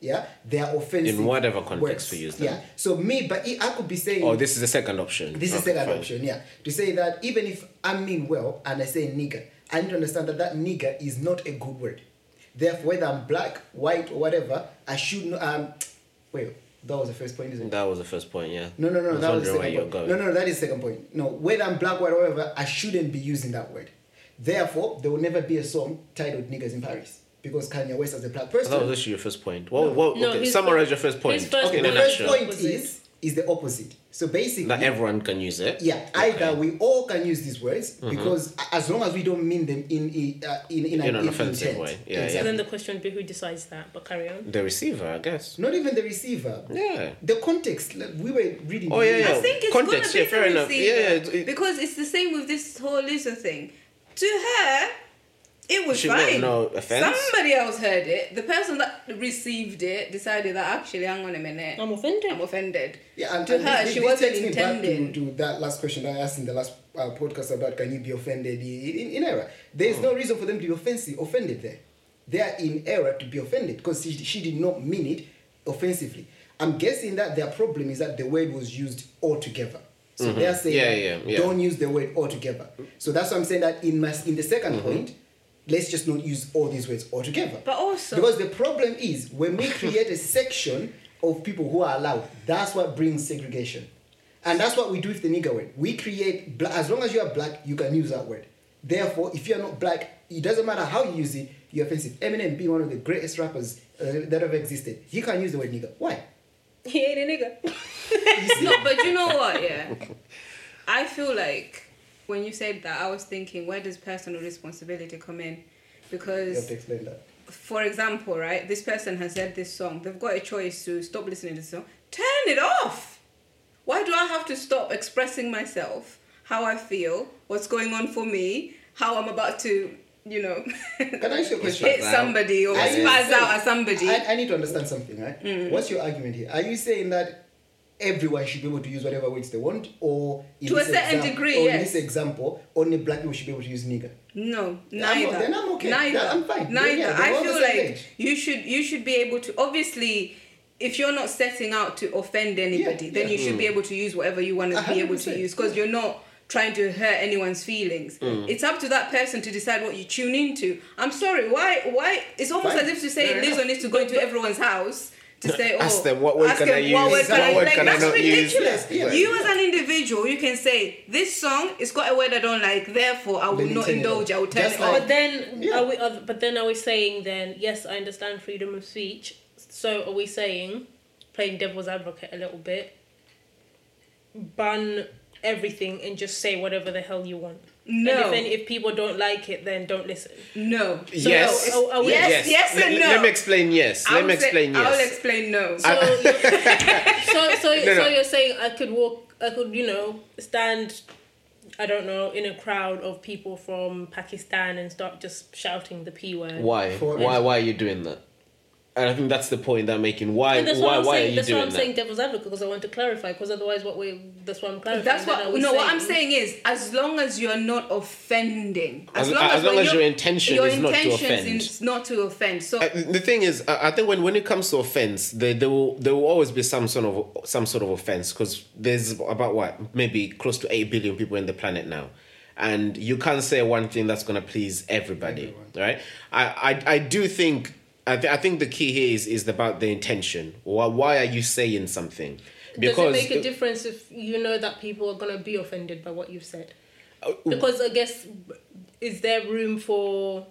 S3: Yeah, they are offensive.
S4: In whatever context
S3: words.
S4: we use them.
S3: Yeah. So me, but I could be saying.
S4: Oh, this is the second option.
S3: This is
S4: Okay,
S3: second
S4: fine.
S3: option, yeah. To say that even if I mean well and I say nigger, I need to understand that that nigger is not a good word. Therefore, whether I'm black, white, or whatever, I should not. Um, wait, that was the first point, isn't it?
S4: That was the first point, yeah.
S3: No, no, no,
S4: was
S3: that was the second point.
S4: going.
S3: No, no, no, that is the second point. No, whether I'm black, white, or whatever, I shouldn't be using that word. Therefore, there will never be a song titled Niggers in Paris because Kanye West as a black person.
S4: That was actually your first point. What, what,
S5: No,
S4: okay,
S5: his
S4: summarize
S5: fir-
S4: your first point
S5: his first
S3: okay,
S4: in
S3: the
S5: point-
S3: first point
S5: Opposite.
S3: is is the opposite. So basically,
S4: That everyone can use it.
S3: Yeah, either we all can use these words because as long as we don't mean them in a- uh, in in,
S4: In an
S3: in
S4: offensive
S3: intent.
S4: way. Yeah, yeah.
S5: So then the question would be who decides that? But carry on.
S4: The receiver, I guess.
S3: Not even the receiver.
S4: Yeah.
S3: The context. like, We were reading.
S4: Oh, yeah, yeah.
S2: I think it's
S4: Context,
S2: gonna
S4: yeah,
S2: be
S4: fair
S2: the
S4: enough.
S2: receiver
S4: Yeah, yeah, it-
S2: because it's the same with this whole Lizzo thing. To her, it was
S4: She
S2: fine.
S4: no offense?
S2: Somebody else heard it. The person that received it decided that actually, hang on a minute,
S5: I'm offended.
S2: I'm offended.
S3: Yeah, and
S2: to
S3: and
S2: her,
S3: this-
S2: she
S3: this
S2: wasn't
S3: me back
S2: intending.
S3: to, to that last question that I asked in the last uh, podcast about can you be offended in, in, in error. There is no reason for them to be offensive, offended there. They are in error to be offended because she, she did not mean it offensively. I'm guessing that their problem is that the word was used altogether. So they are saying
S4: Mm-hmm. Yeah, yeah, yeah.
S3: don't use the word altogether. So that's why I'm saying that in my, in the 2nd
S4: Mm-hmm.
S3: point, let's just not use all these words altogether.
S2: But also-
S3: because the problem is when we create a section of people who are allowed, that's what brings segregation. And that's what we do with the nigger word. We create, bla- as long as you are black, you can use that word. Therefore, if you are not black, it doesn't matter how you use it, you're offensive. Eminem being one of the greatest rappers uh, that ever existed, he can't use the word nigger. Why?
S5: He ain't a nigger.
S3: You see?
S2: No, but you know what? Yeah, I feel like when you said that, I was thinking, where does personal responsibility come in?
S3: Because you have to explain that.
S2: for example, right, this person has heard this song. They've got a choice to stop listening to the song. Turn it off. Why do I have to stop expressing myself, how I feel, what's going on for me, how I'm about to, you know,
S3: Can I ask you a question?
S2: hit somebody or spaz out at somebody?
S3: I, I need to understand something, right?
S2: Mm.
S3: What's your argument here? Are you saying that everyone should be able to use whatever words they want, or in
S2: To a
S3: this
S2: certain
S3: exam-
S2: degree,
S3: or
S2: yes.
S3: in this example, only black people should be able to use nigger?
S2: No,
S3: Yeah, I'm-
S2: neither.
S3: then I'm okay.
S2: Neither.
S3: I'm fine.
S2: Neither.
S3: Yeah,
S2: I feel like
S3: page.
S2: you should you should be able to obviously if you're not setting out to offend anybody,
S3: Yeah,
S2: then
S3: yeah.
S2: you should be able to use whatever you want to be able to use because you're not trying to hurt anyone's feelings.
S3: Mm.
S2: It's up to that person to decide what you tune into. I'm sorry, why why it's almost
S3: Fine.
S2: as if to say
S3: Fair
S2: Lizzo
S3: enough.
S2: needs to go into everyone's house to say, oh,
S4: Ask them, what word
S2: ask
S4: can I
S2: them, what
S4: use?
S2: word can
S3: What
S2: I,
S3: word
S2: like,
S4: can I
S2: that's
S4: not use?
S2: ridiculous.
S3: Yeah, yeah.
S2: You as an individual, you can say this song, it's got a word I don't like, therefore I will not indulge. I will turn
S3: Just
S2: it
S3: like-
S2: off.
S5: But then
S3: Yeah.
S5: are we? Are, but then are we saying then? Yes, I understand freedom of speech. So are we saying, playing devil's advocate a little bit, ban everything and just say whatever the hell you want?
S2: No.
S5: And if, any, if people don't like it, then don't listen.
S2: No.
S4: yes.
S5: So, are we-
S2: Yes, yes
S4: let,
S2: and no.
S4: Let me explain yes.
S2: I
S4: let
S2: will
S4: me
S2: say-
S4: explain
S2: I will explain no.
S5: So, so, so,
S4: No, no.
S5: so you're saying I could walk, I could, you know, stand, I don't know, in a crowd of people from Pakistan and start just shouting the p word.
S4: Why?
S3: For-
S4: why? Why are you doing that? And I think that's the point I'm making. Why?
S5: And that's
S4: Why?
S5: why I'm
S4: Why are you
S5: That's why I'm
S4: that?
S5: saying devil's advocate because I want to clarify. Because otherwise, what we that's what I'm clarifying.
S2: That's what
S5: are we
S2: no. What I'm saying is, as long as you're not offending,
S4: As- as long as
S2: you're-
S4: your intention
S2: your
S4: is not to offend.
S2: is not to offend. So
S4: Uh, the thing is, I I think when, when it comes to offense, there, there will there will always be some sort of some sort of offense because there's about what maybe close to eight billion people in the planet now, and you can't say one thing that's gonna please everybody, right? I, I I do think I, th- I think the key here is is about the intention. Why why are you saying something?
S5: Does it make a difference if you know that people are gonna be offended by what you've said?
S4: Uh,
S5: Because I guess is there room for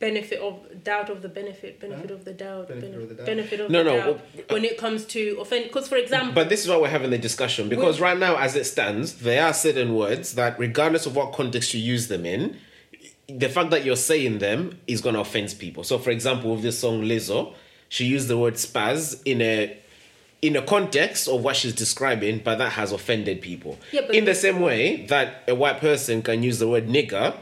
S5: benefit of doubt of the benefit, benefit
S3: Huh?
S5: of the doubt,
S3: Benefit
S5: benefit,
S3: of the doubt.
S5: benefit of
S4: No,
S5: the
S4: no,
S5: doubt when it comes to offend? Because for example,
S4: But this is why we're having the discussion because right now, as it stands, there are certain words that, regardless of what context you use them in, the fact that you're saying them is going to offend people. So, for example, with this song Lizzo, she used the word spaz in a in a context of what she's describing, but that has offended people.
S5: Yeah,
S4: in the same way that a white person can use the word nigger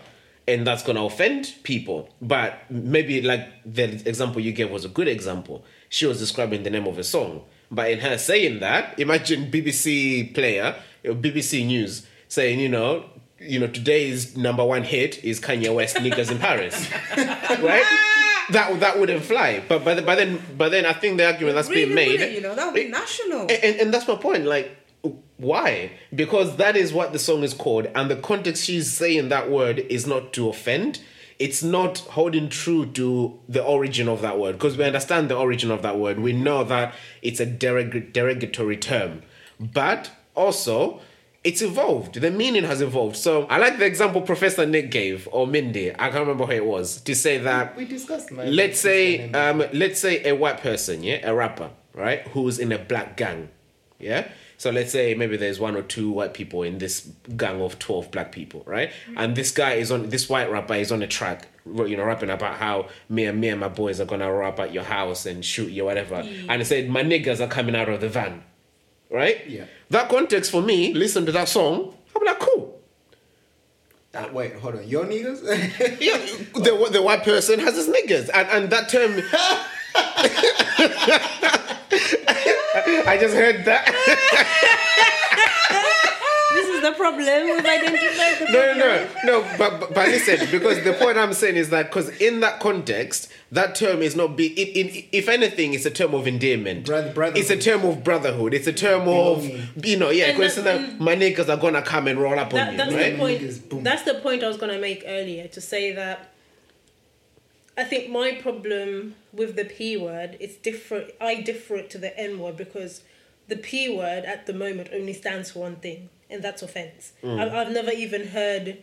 S4: and that's going to offend people. But maybe like the example you gave was a good example. She was describing the name of a song. But in her saying that, imagine BBC player, BBC News saying, you know, you know, today's number one hit is Kanye West "Niggas in Paris," right? That that wouldn't fly. But but but then but then I think the argument that's
S2: Really
S4: being made,
S2: you know, that would be national.
S4: and, and, and that's my point. Like, why? Because that is what the song is called, and the context she's saying that word is not to offend. It's not holding true to the origin of that word because we understand the origin of that word. We know that it's a derog- derogatory term, but also it's evolved. The meaning has evolved. So I like the example Professor Nick gave or Mindy. I can't remember who it was to say that
S3: We discussed my
S4: let's say um let's say a white person yeah a rapper right who's in a black gang yeah? So let's say maybe there's one or two white people in this gang of 12 black people right? And this guy is on this white rapper is on a track you know rapping about how me and me and my boys are gonna rap at your house and shoot you whatever. And he said my niggas are coming out of the van right
S3: Yeah.
S4: that context for me listen to that song i'm like cool
S3: Uh, wait, hold on. Your niggas?
S4: yeah, the, the white person has his niggas, and and that term. I just heard that.
S5: This is the problem. We've identified the
S4: No, no, no, no. But, but but listen, because the point I'm saying is that because in that context, that term is not be. It, it, if anything, it's a term of endearment.
S3: Brother- brotherhood.
S4: It's a term of brotherhood. It's a term of you know, yeah. Because
S5: that-
S4: that, mm. my niggas are gonna come and roll up on
S5: That,
S4: you,
S5: that's
S4: right?
S5: the point.
S3: Niggas.
S5: That's the point I was going to make earlier to say that I think my problem with the P word is different. I differ it to the N word because the P word at the moment only stands for one thing, and that's offense.
S4: Mm.
S5: I've, I've never even heard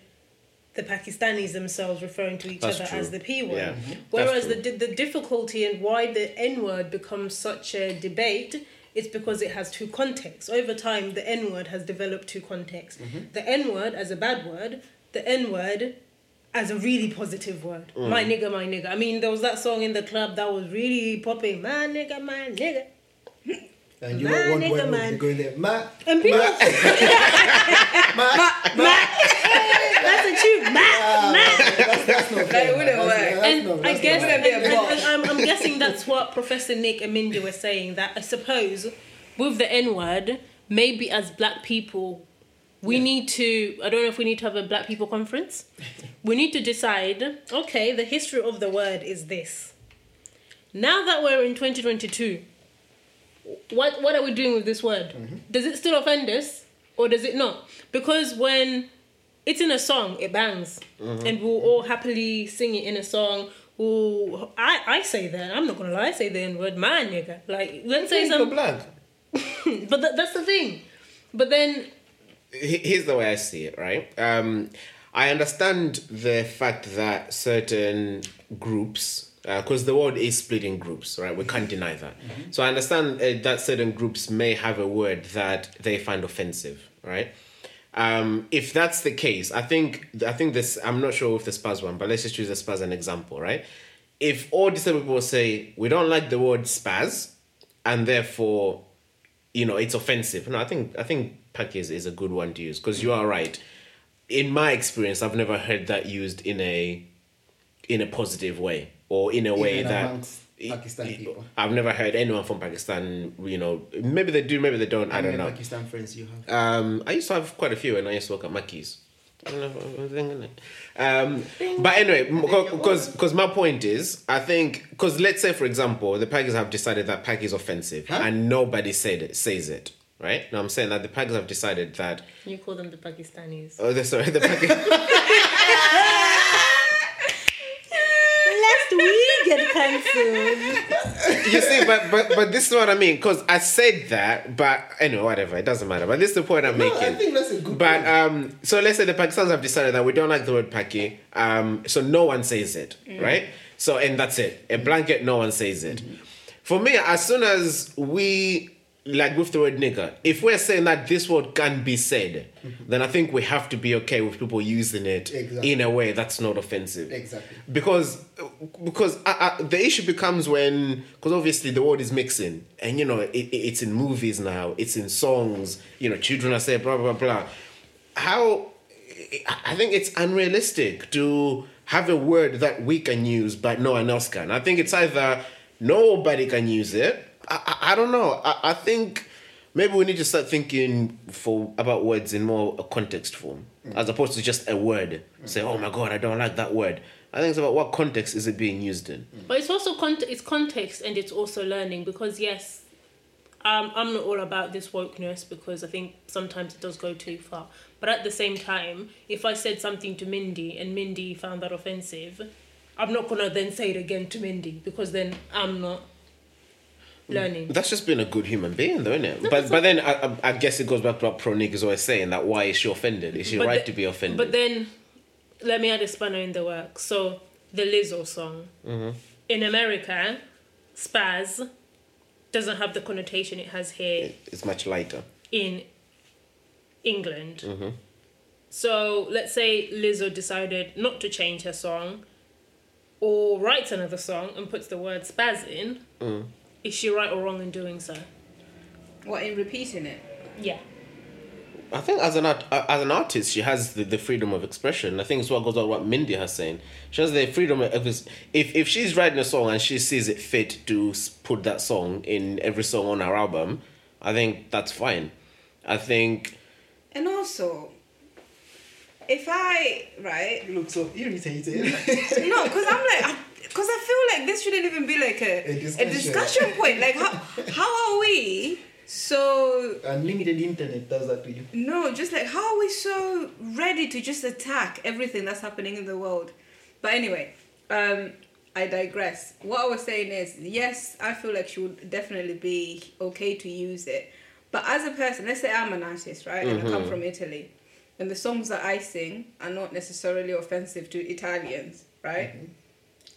S5: the Pakistanis themselves referring to each
S4: That's
S5: other
S4: true.
S5: as the P word.
S4: Yeah. Mhm.
S5: Whereas the the difficulty and why the N word becomes such a debate is because it has two contexts. Over time, the N word has developed two contexts.
S4: Mm-hmm.
S5: The N word as a bad word, the N word as a really positive word.
S4: Mm.
S5: My nigga, my nigga. I mean, there was that song in the club that was really popping. My nigga, my nigga.
S3: And you
S5: Man,
S3: don't want
S5: nigga,
S3: one
S5: man.
S3: to go in there. Ma,
S5: And people,
S3: ma, ma,
S5: that's a tune. Ma, ah, ma.
S3: That's, that's not fair.
S2: it wouldn't
S3: That's-
S2: work.
S5: and
S3: not-
S5: I
S3: that's
S5: guess
S3: not
S2: Wouldn't be a
S5: and- and-
S2: box.
S5: and I'm, I'm guessing that's what Professor Nick and Mindy were saying. That I suppose with the N word, maybe as Black people, we need to. I don't know if we need to have a Black people conference. We need to decide. Okay, the history of the word is this. Now that we're in 2022, what what are we doing with this word?
S3: Mm-hmm.
S5: Does it still offend us or does it not? Because when it's in a song, it bangs, and we'll all happily sing it in a song. We'll, I I say that I'm not gonna lie, I say the N word, man, nigga. Like let's say some,
S4: black.
S5: but that, that's the thing. But then
S4: here's the way I see it, right? Um, I understand the fact that certain groups, because the world is split in groups, right? We can't deny that. So I understand uh, that certain groups may have a word that they find offensive, right? Um, if that's the case, I think I think this. I'm not sure if the spaz one, but let's just use the spaz as an example, right? If all disabled people say we don't like the word spaz, and therefore you know it's offensive. No, I think I think Paki is, is a good one to use because you are right. In my experience, I've never heard that used in a in a positive way or in a way
S3: Even
S4: that
S3: amongst Pakistani people.
S4: I've never heard anyone from Pakistan. You know, maybe they do, maybe they don't. I don't know.
S3: Pakistan friends you have?
S4: Um, I used to have quite a few, and I used to work at Mackey's. I don't know if I was thinking it. Um, but anyway, because because my point is, I think because let's say for example, the Packers have decided that Paki is offensive,
S3: Huh?
S4: and nobody said it, says it, right? Now I'm saying that the Packers have decided that.
S5: you call them the Pakistanis.
S4: Oh, they're sorry, the Packers.
S5: Lest we get cancelled.
S4: you see, but but but this is what I mean because I said that, but anyway, whatever, it doesn't matter. But this is the point I'm
S3: No,
S4: making.
S3: I think that's a good
S4: But
S3: point.
S4: um, so let's say the Pakistanis have decided that we don't like the word Paki. Um, so no one says it, right? So and that's it. A blanket, no one says it. For me, as soon as we like with the word nigger, if we're saying that this word can be said, mm-hmm. then I think we have to be okay with people using it
S3: Exactly.
S4: in a way that's not offensive.
S3: Exactly.
S4: Because because I, I, the issue becomes when because obviously the word is mixing and you know it, it, it's in movies now it's in songs you know children are saying blah blah blah how i think it's unrealistic to have a word that we can use but no one else can i think it's either nobody can use it i, I, I don't know. I, I think maybe we need to start thinking for about words in more a context form as opposed to just a word. Say oh my god i don't like that word. I think it's about what context is it being used in?
S5: But it's also con- it's context and it's also learning because yes, um, I'm not all about this wokeness because I think sometimes it does go too far. But at the same time, if I said something to Mindy and Mindy found that offensive, I'm not gonna then say it again to Mindy because then I'm not learning.
S4: That's just being a good human being, though, isn't it? but but then I, I, guess it goes back to what Pro Nick's always saying that why is she offended? Is she right
S5: the-
S4: to be offended?
S5: But then, let me add a spanner in the works. So the Lizzo song mm-hmm. in America, spaz doesn't have the connotation it has here
S4: it's much lighter.
S5: in England. Mm-hmm. So let's say Lizzo decided not to change her song or writes another song and puts the word spaz in. Mm. Is she right or wrong in doing so?
S2: What in repeating it?
S5: Yeah.
S4: I think as an art, as an artist, she has the, the freedom of expression. I think it's what goes on what Mindy has saying. She has the freedom of if if she's writing a song and she sees it fit to put that song in every song on her album, I think that's fine. I think
S2: And also, if I right,
S3: You look so irritated.
S2: no, because I'm like, because I feel like this shouldn't even be like a,
S3: A
S2: a
S3: discussion.
S2: discussion point. Like, how how are we so
S3: Unlimited internet does that to you.
S2: no? Just like how are we so ready to just attack everything that's happening in the world? But anyway, um, I digress. What I was saying is, yes, I feel like she would definitely be okay to use it. But as a person, let's say I'm an artist, right, and I come from Italy, and the songs that I sing are not necessarily offensive to Italians, right?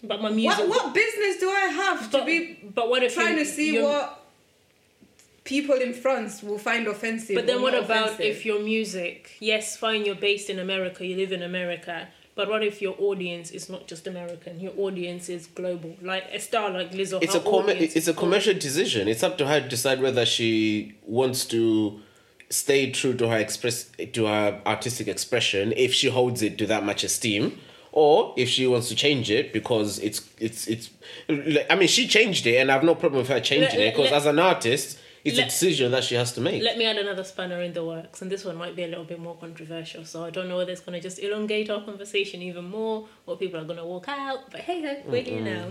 S5: But my music.
S2: What what business do I have to be
S5: but what if
S2: trying
S5: you,
S2: to see what people in France will find offensive?
S5: But then what about
S2: offensive?
S5: if your music, yes, fine, you're based in America, you live in America, but what if your audience is not just American? Your audience is global. Like a star like Lizzo.
S4: it's a com- it's a
S5: is
S4: commercial decision. It's up to her to decide whether she wants to stay true to her express to her artistic expression if she holds it to that much esteem or if she wants to change it because it's it's it's like, I mean she changed it and I have no problem with her changing
S5: Let-
S4: it because as an artist it's a decision that she has to make.
S5: Let me add another spanner in the works, and this one might be a little bit more controversial. So I don't know whether it's going to just elongate our conversation even more, or people are going to walk out. But hey, hey, we're here now.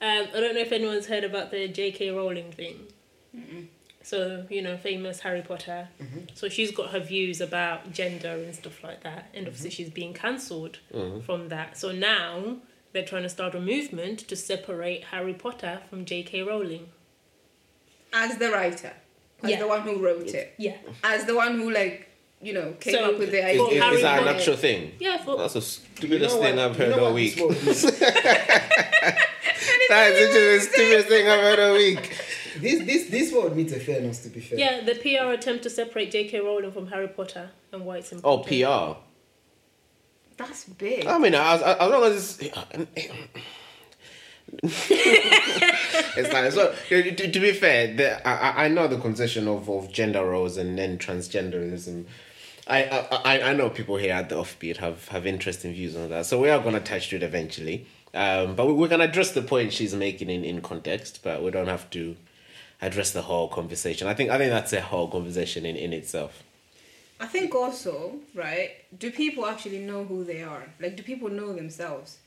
S5: Um, I don't know if anyone's heard about the J.K. Rowling thing. So you know, famous Harry Potter. Mm-hmm. So she's got her views about gender and stuff like that, and obviously mm-hmm. she's being cancelled mm-hmm. from that. So now they're trying to start a movement to separate Harry Potter from J.K. Rowling.
S2: as the writer, as
S5: Yeah.
S2: the one who wrote it,
S5: Yeah.
S2: as the one who like you know came
S5: So-
S2: up with the idea.
S5: For
S4: is, is that an
S5: Potter.
S4: actual thing?
S5: Yeah, for,
S4: That's the
S3: You
S4: stupidest
S3: know
S4: thing
S3: what-
S4: I've
S3: you
S4: heard
S3: know
S4: all week.
S3: this world is?
S4: That is literally the stupidest thing I've heard all week.
S3: This this this world needs a fairness to be fair.
S5: Yeah, the PR attempt to separate J.K. Rowling from Harry Potter and why it's important. Oh.
S4: PR.
S2: That's big.
S4: I mean, as, as long as it's, it's like so. To, to be fair, the, I, I- I know the concession of, of gender roles and then transgenderism. I, I I- I know people here at the offbeat have, have interesting views on that, so we are going to touch to it eventually. Um, but we, we're going to address the point she's making in, in context, but we don't have to address the whole conversation. I think I think that's a whole conversation in, in itself.
S2: I think also, right? Do people actually know who they are? Like, do people know themselves?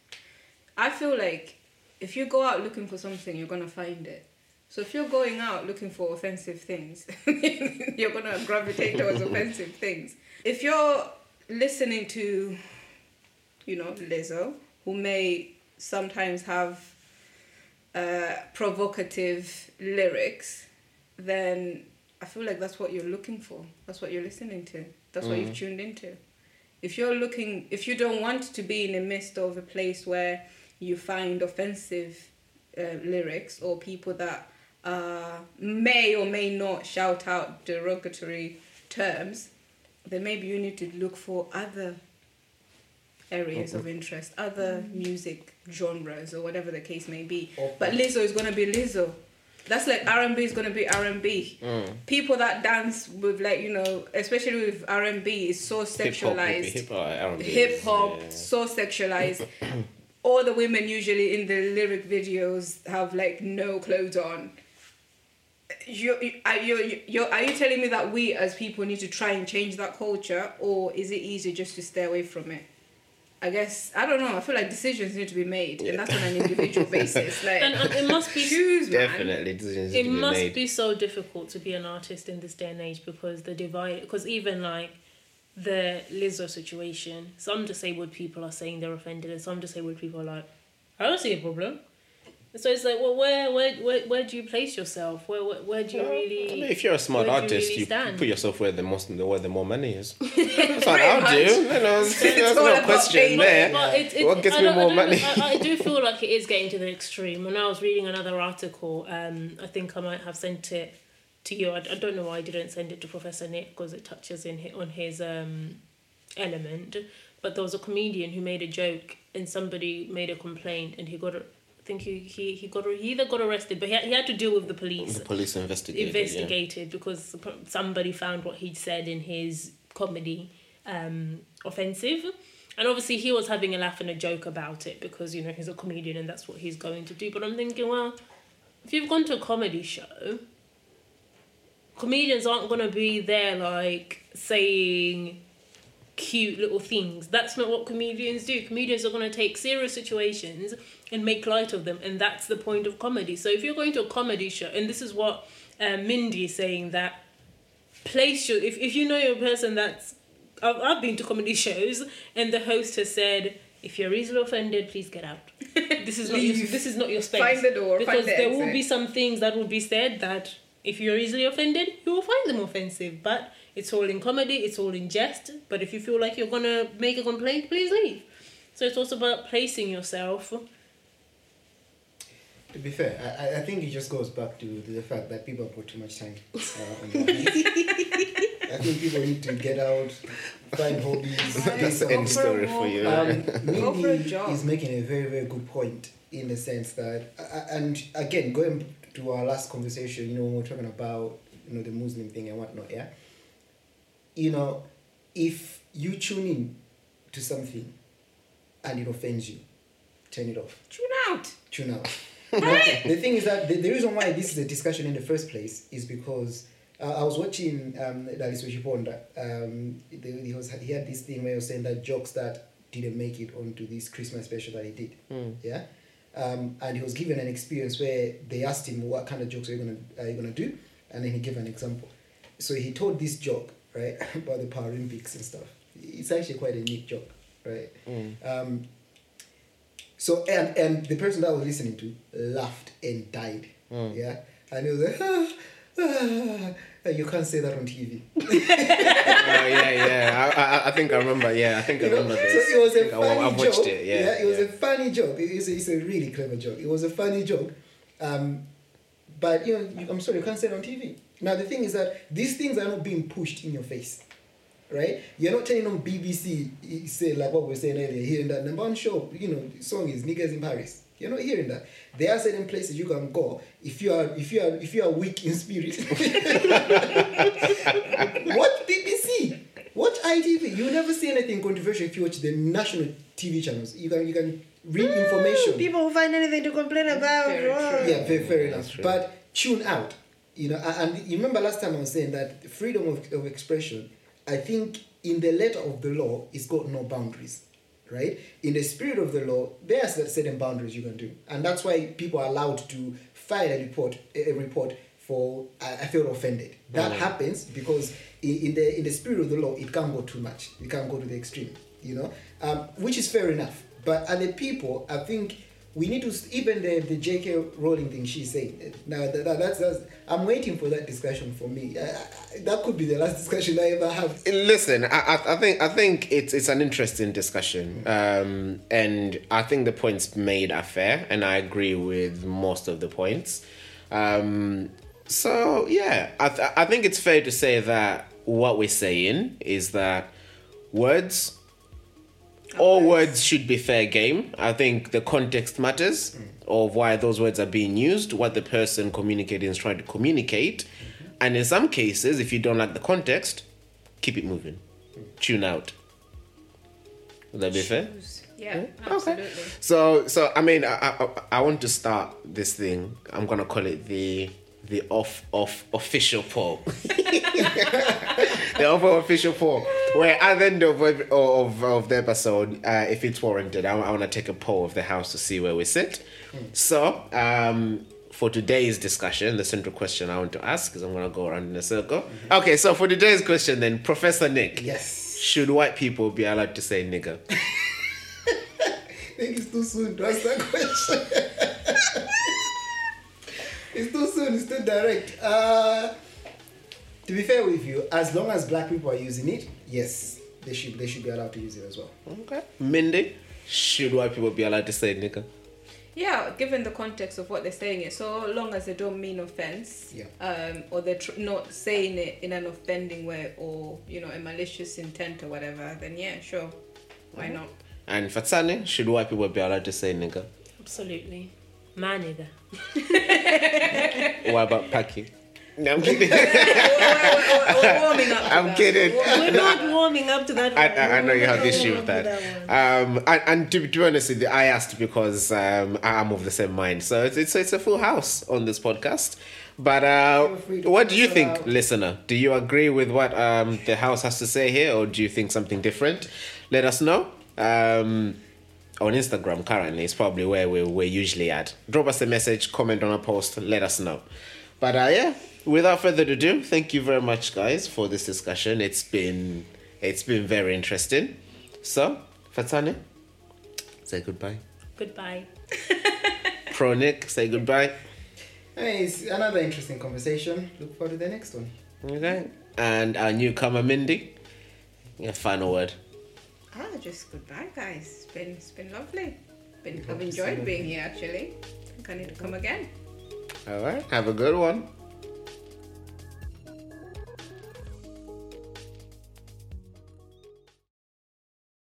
S2: I feel like if you go out looking for something, you're gonna find it. So if you're going out looking for offensive things, you're gonna gravitate towards offensive things. If you're listening to, you know, Lizzo, who may sometimes have uh, provocative lyrics, then I feel like that's what you're looking for. That's what you're listening to. That's what you've tuned into. If you're looking, if you don't want to be in the midst of a place where you find offensive uh, lyrics or people that uh, may or may not shout out derogatory terms, then maybe you need to look for other areas of interest, other music genres or whatever the case may be.
S3: Or
S2: But. Lizzo is gonna be Lizzo. That's like R and B is gonna be R and B. People that dance with like you know, especially with R and B, is so sexualized.
S4: hip hop,
S2: Hip hop, so sexualized. All the women usually in the lyric videos have like no clothes on. You, you, are you, you, are you telling me that we as people need to try and change that culture, or is it easier just to stay away from it? I guess I don't know. I feel like decisions need to be made, and that's on an individual basis. Like,
S5: And, and it must be
S2: choose, man.
S4: Definitely, decisions
S5: it
S4: to be
S5: must
S4: made.
S5: be so difficult to be an artist in this day and age because the divide because even like the Lizzo situation, some disabled people are saying they're offended, and some disabled people are like, I don't see a problem. So it's like, well, where, where, where, where do you place yourself? Where, where, where do you really?
S4: I mean, if you're a smart artist,
S5: really
S4: you put yourself where the most, where the more money is. That's what I'll do. You know, there's no question there.
S5: But it, it,
S4: What gets me
S5: don't- I
S4: more money?
S5: I, I do feel like it is getting to the extreme. When I was reading another article, um, I think I might have sent it to you. I, I don't know why I didn't send it to Professor Nick because it touches in on his um, element. But there was a comedian who made a joke and somebody made a complaint and he got. Think he, he, he got he either got arrested, but he had, he had to deal with the police
S4: The police investigated. yeah.
S5: investigated because somebody found what he'd said in his comedy um, offensive. And obviously, he was having a laugh and a joke about it because, you know, he's a comedian and that's what he's going to do. But I'm thinking, well, if you've gone to a comedy show, comedians aren't going to be there like saying cute little things. That's not what comedians do. Comedians are going to take serious situations and make light of them, and that's the point of comedy. So if you're going to a comedy show, and this is what um, Mindy is saying that place your if, if you know you're a person that's I've, I've been to comedy shows and the host has said if you're easily offended please get out this is not your, this is not your space
S2: Find the door,
S5: because
S2: the
S5: there will be some things that will be said that if you're easily offended you will find them offensive but it's all in comedy it's all in jest but if you feel like you're gonna make a complaint please leave so it's also about placing yourself
S3: To be fair, I, I- I think it just goes back to the fact that people put too much time uh, on their. I think people need to get out, find hobbies.
S4: That's the end story for you.
S3: Um,
S2: Go for
S3: Mindy is making a very, very good point in the sense that, uh, and again, going to our last conversation, you know, when we're talking about, you know, the Muslim thing and whatnot, yeah? You know, if you tune in to something and it offends you, turn it off
S2: Tune out.
S3: tune out. Now, the thing is that the, the reason why this is a discussion in the first place is because uh, I was watching um, Daliso Chiponda. Um, he, was, he had this thing where he was saying that jokes that didn't make it onto this Christmas special that he did. Yeah. Um, and he was given an experience where they asked him what kind of jokes are you gonna are you gonna do, and then he gave an example. So he told this joke right about the Paralympics and stuff. It's actually quite a neat joke, right? Um, so and and the person that I was listening to laughed and died. Yeah, and he was like, ah, ah, you can't say that on TV.
S4: oh yeah, yeah. I, I, I think I remember. Yeah, I think I
S3: You know,
S4: remember
S3: so it was
S4: I
S3: a
S4: think I- I've watched
S3: joke.
S4: it. Yeah,
S3: it was
S4: yeah.
S3: a funny joke. It- It's a, it's a really clever joke. It was a funny joke, um, but you know, you, I'm sorry, you can't say it on TV. Now the thing is that these things are not being pushed in your face, right? You're not turning on BBC, you say like what we were saying earlier, hearing that number one show, you know, song is niggas in Paris. You're not hearing that. There are certain places you can go if you are if you are if you are weak in spirit. Watch BBC. Watch ITV. You never see anything controversial if you watch the national TV channels. You can you can read mm, information.
S6: People will find anything to complain about.
S2: Very
S6: Oh.
S2: true.
S3: Yeah, very fair enough. But tune out. You know, and you remember last time I was saying that freedom of, of expression, I think in the letter of the law, it's got no boundaries. Right? In the spirit of the law, there are certain boundaries you can do. And that's why people are allowed to file a report a report for I, feel offended. That happens because in, in the in the spirit of the law, it can't go too much. It can't go to the extreme, you know, um, which is fair enough. But other people, I think we need to even the the J.K. Rowling thing she's saying. Now that, that, that's, that's I'm waiting for that discussion for me. That could be the last discussion I ever have.
S4: Listen, I, I, I think I think it's it's an interesting discussion, um, and I think the points made are fair, and I agree with most of the points. Um, so yeah, I th- I think it's fair to say that what we're saying is that words all words should be fair game. I think the context matters of why those words are being used, what the person communicating is trying to communicate. And in some cases, if you don't like the context, keep it moving. Tune out. Would that be fair?
S2: Yeah, absolutely.
S4: So, so I mean, I, I, I want to start this thing. I'm gonna call it the the off off official poll. the off official poll, where at the end of of, of the episode, uh, if it's warranted, I, I want to take a poll of the house to see where we sit. So, um. For today's discussion, the central question I want to ask is I'm gonna go around in a circle. Okay, so for today's question, then, Professor Nick,
S3: Yes.
S4: should white people be allowed to say nigger?
S3: I think it's too soon to ask that question. it's too soon, it's too direct. Uh, to be fair with you, as long as black people are using it, yes, they should they should be allowed to use it as well.
S4: Okay. Mindy, should white people be allowed to say nigger?
S2: Yeah, given the context of what they're saying it, so long as they don't mean offense,
S3: Yeah.
S2: um, or they're tr- not saying it in an offending way or you know a malicious intent or whatever, then yeah, sure, why not?
S4: And Fatsani, should white people be allowed to say nigger?
S5: Absolutely. Man nigga.
S4: What about packing? No, I'm kidding.
S2: we're, we're- we're warming up.
S4: I'm
S2: that.
S4: kidding.
S6: We're not warming up to that.
S4: I. I, I know you have
S6: We're
S4: issue with
S6: up
S4: that. Um, and, and to, to be honest with you, I asked because um, I'm of the same mind. So it's, it's, it's a full house on this podcast. But uh,
S3: Feel free to
S4: what do you think,
S3: out.
S4: listener? Do you agree with what um, the house has to say here, or do you think something different? Let us know. Um, on Instagram currently, is probably where we're, we're usually at. Drop us a message, comment on a post, let us know. But uh, yeah, without further ado, thank you very much, guys, for this discussion. It's been it's been very interesting. So, Fatsani, say goodbye.
S5: Goodbye.
S4: Pro Nick, say goodbye.
S3: Hey, it's another interesting conversation. Look forward to the next one.
S4: Okay. And our newcomer Mindy, your final word.
S2: Ah, just goodbye, guys. It's been it's been lovely. Been, I've
S3: to see you
S2: enjoyed being here actually. I need to come again.
S4: All right. Have a good one.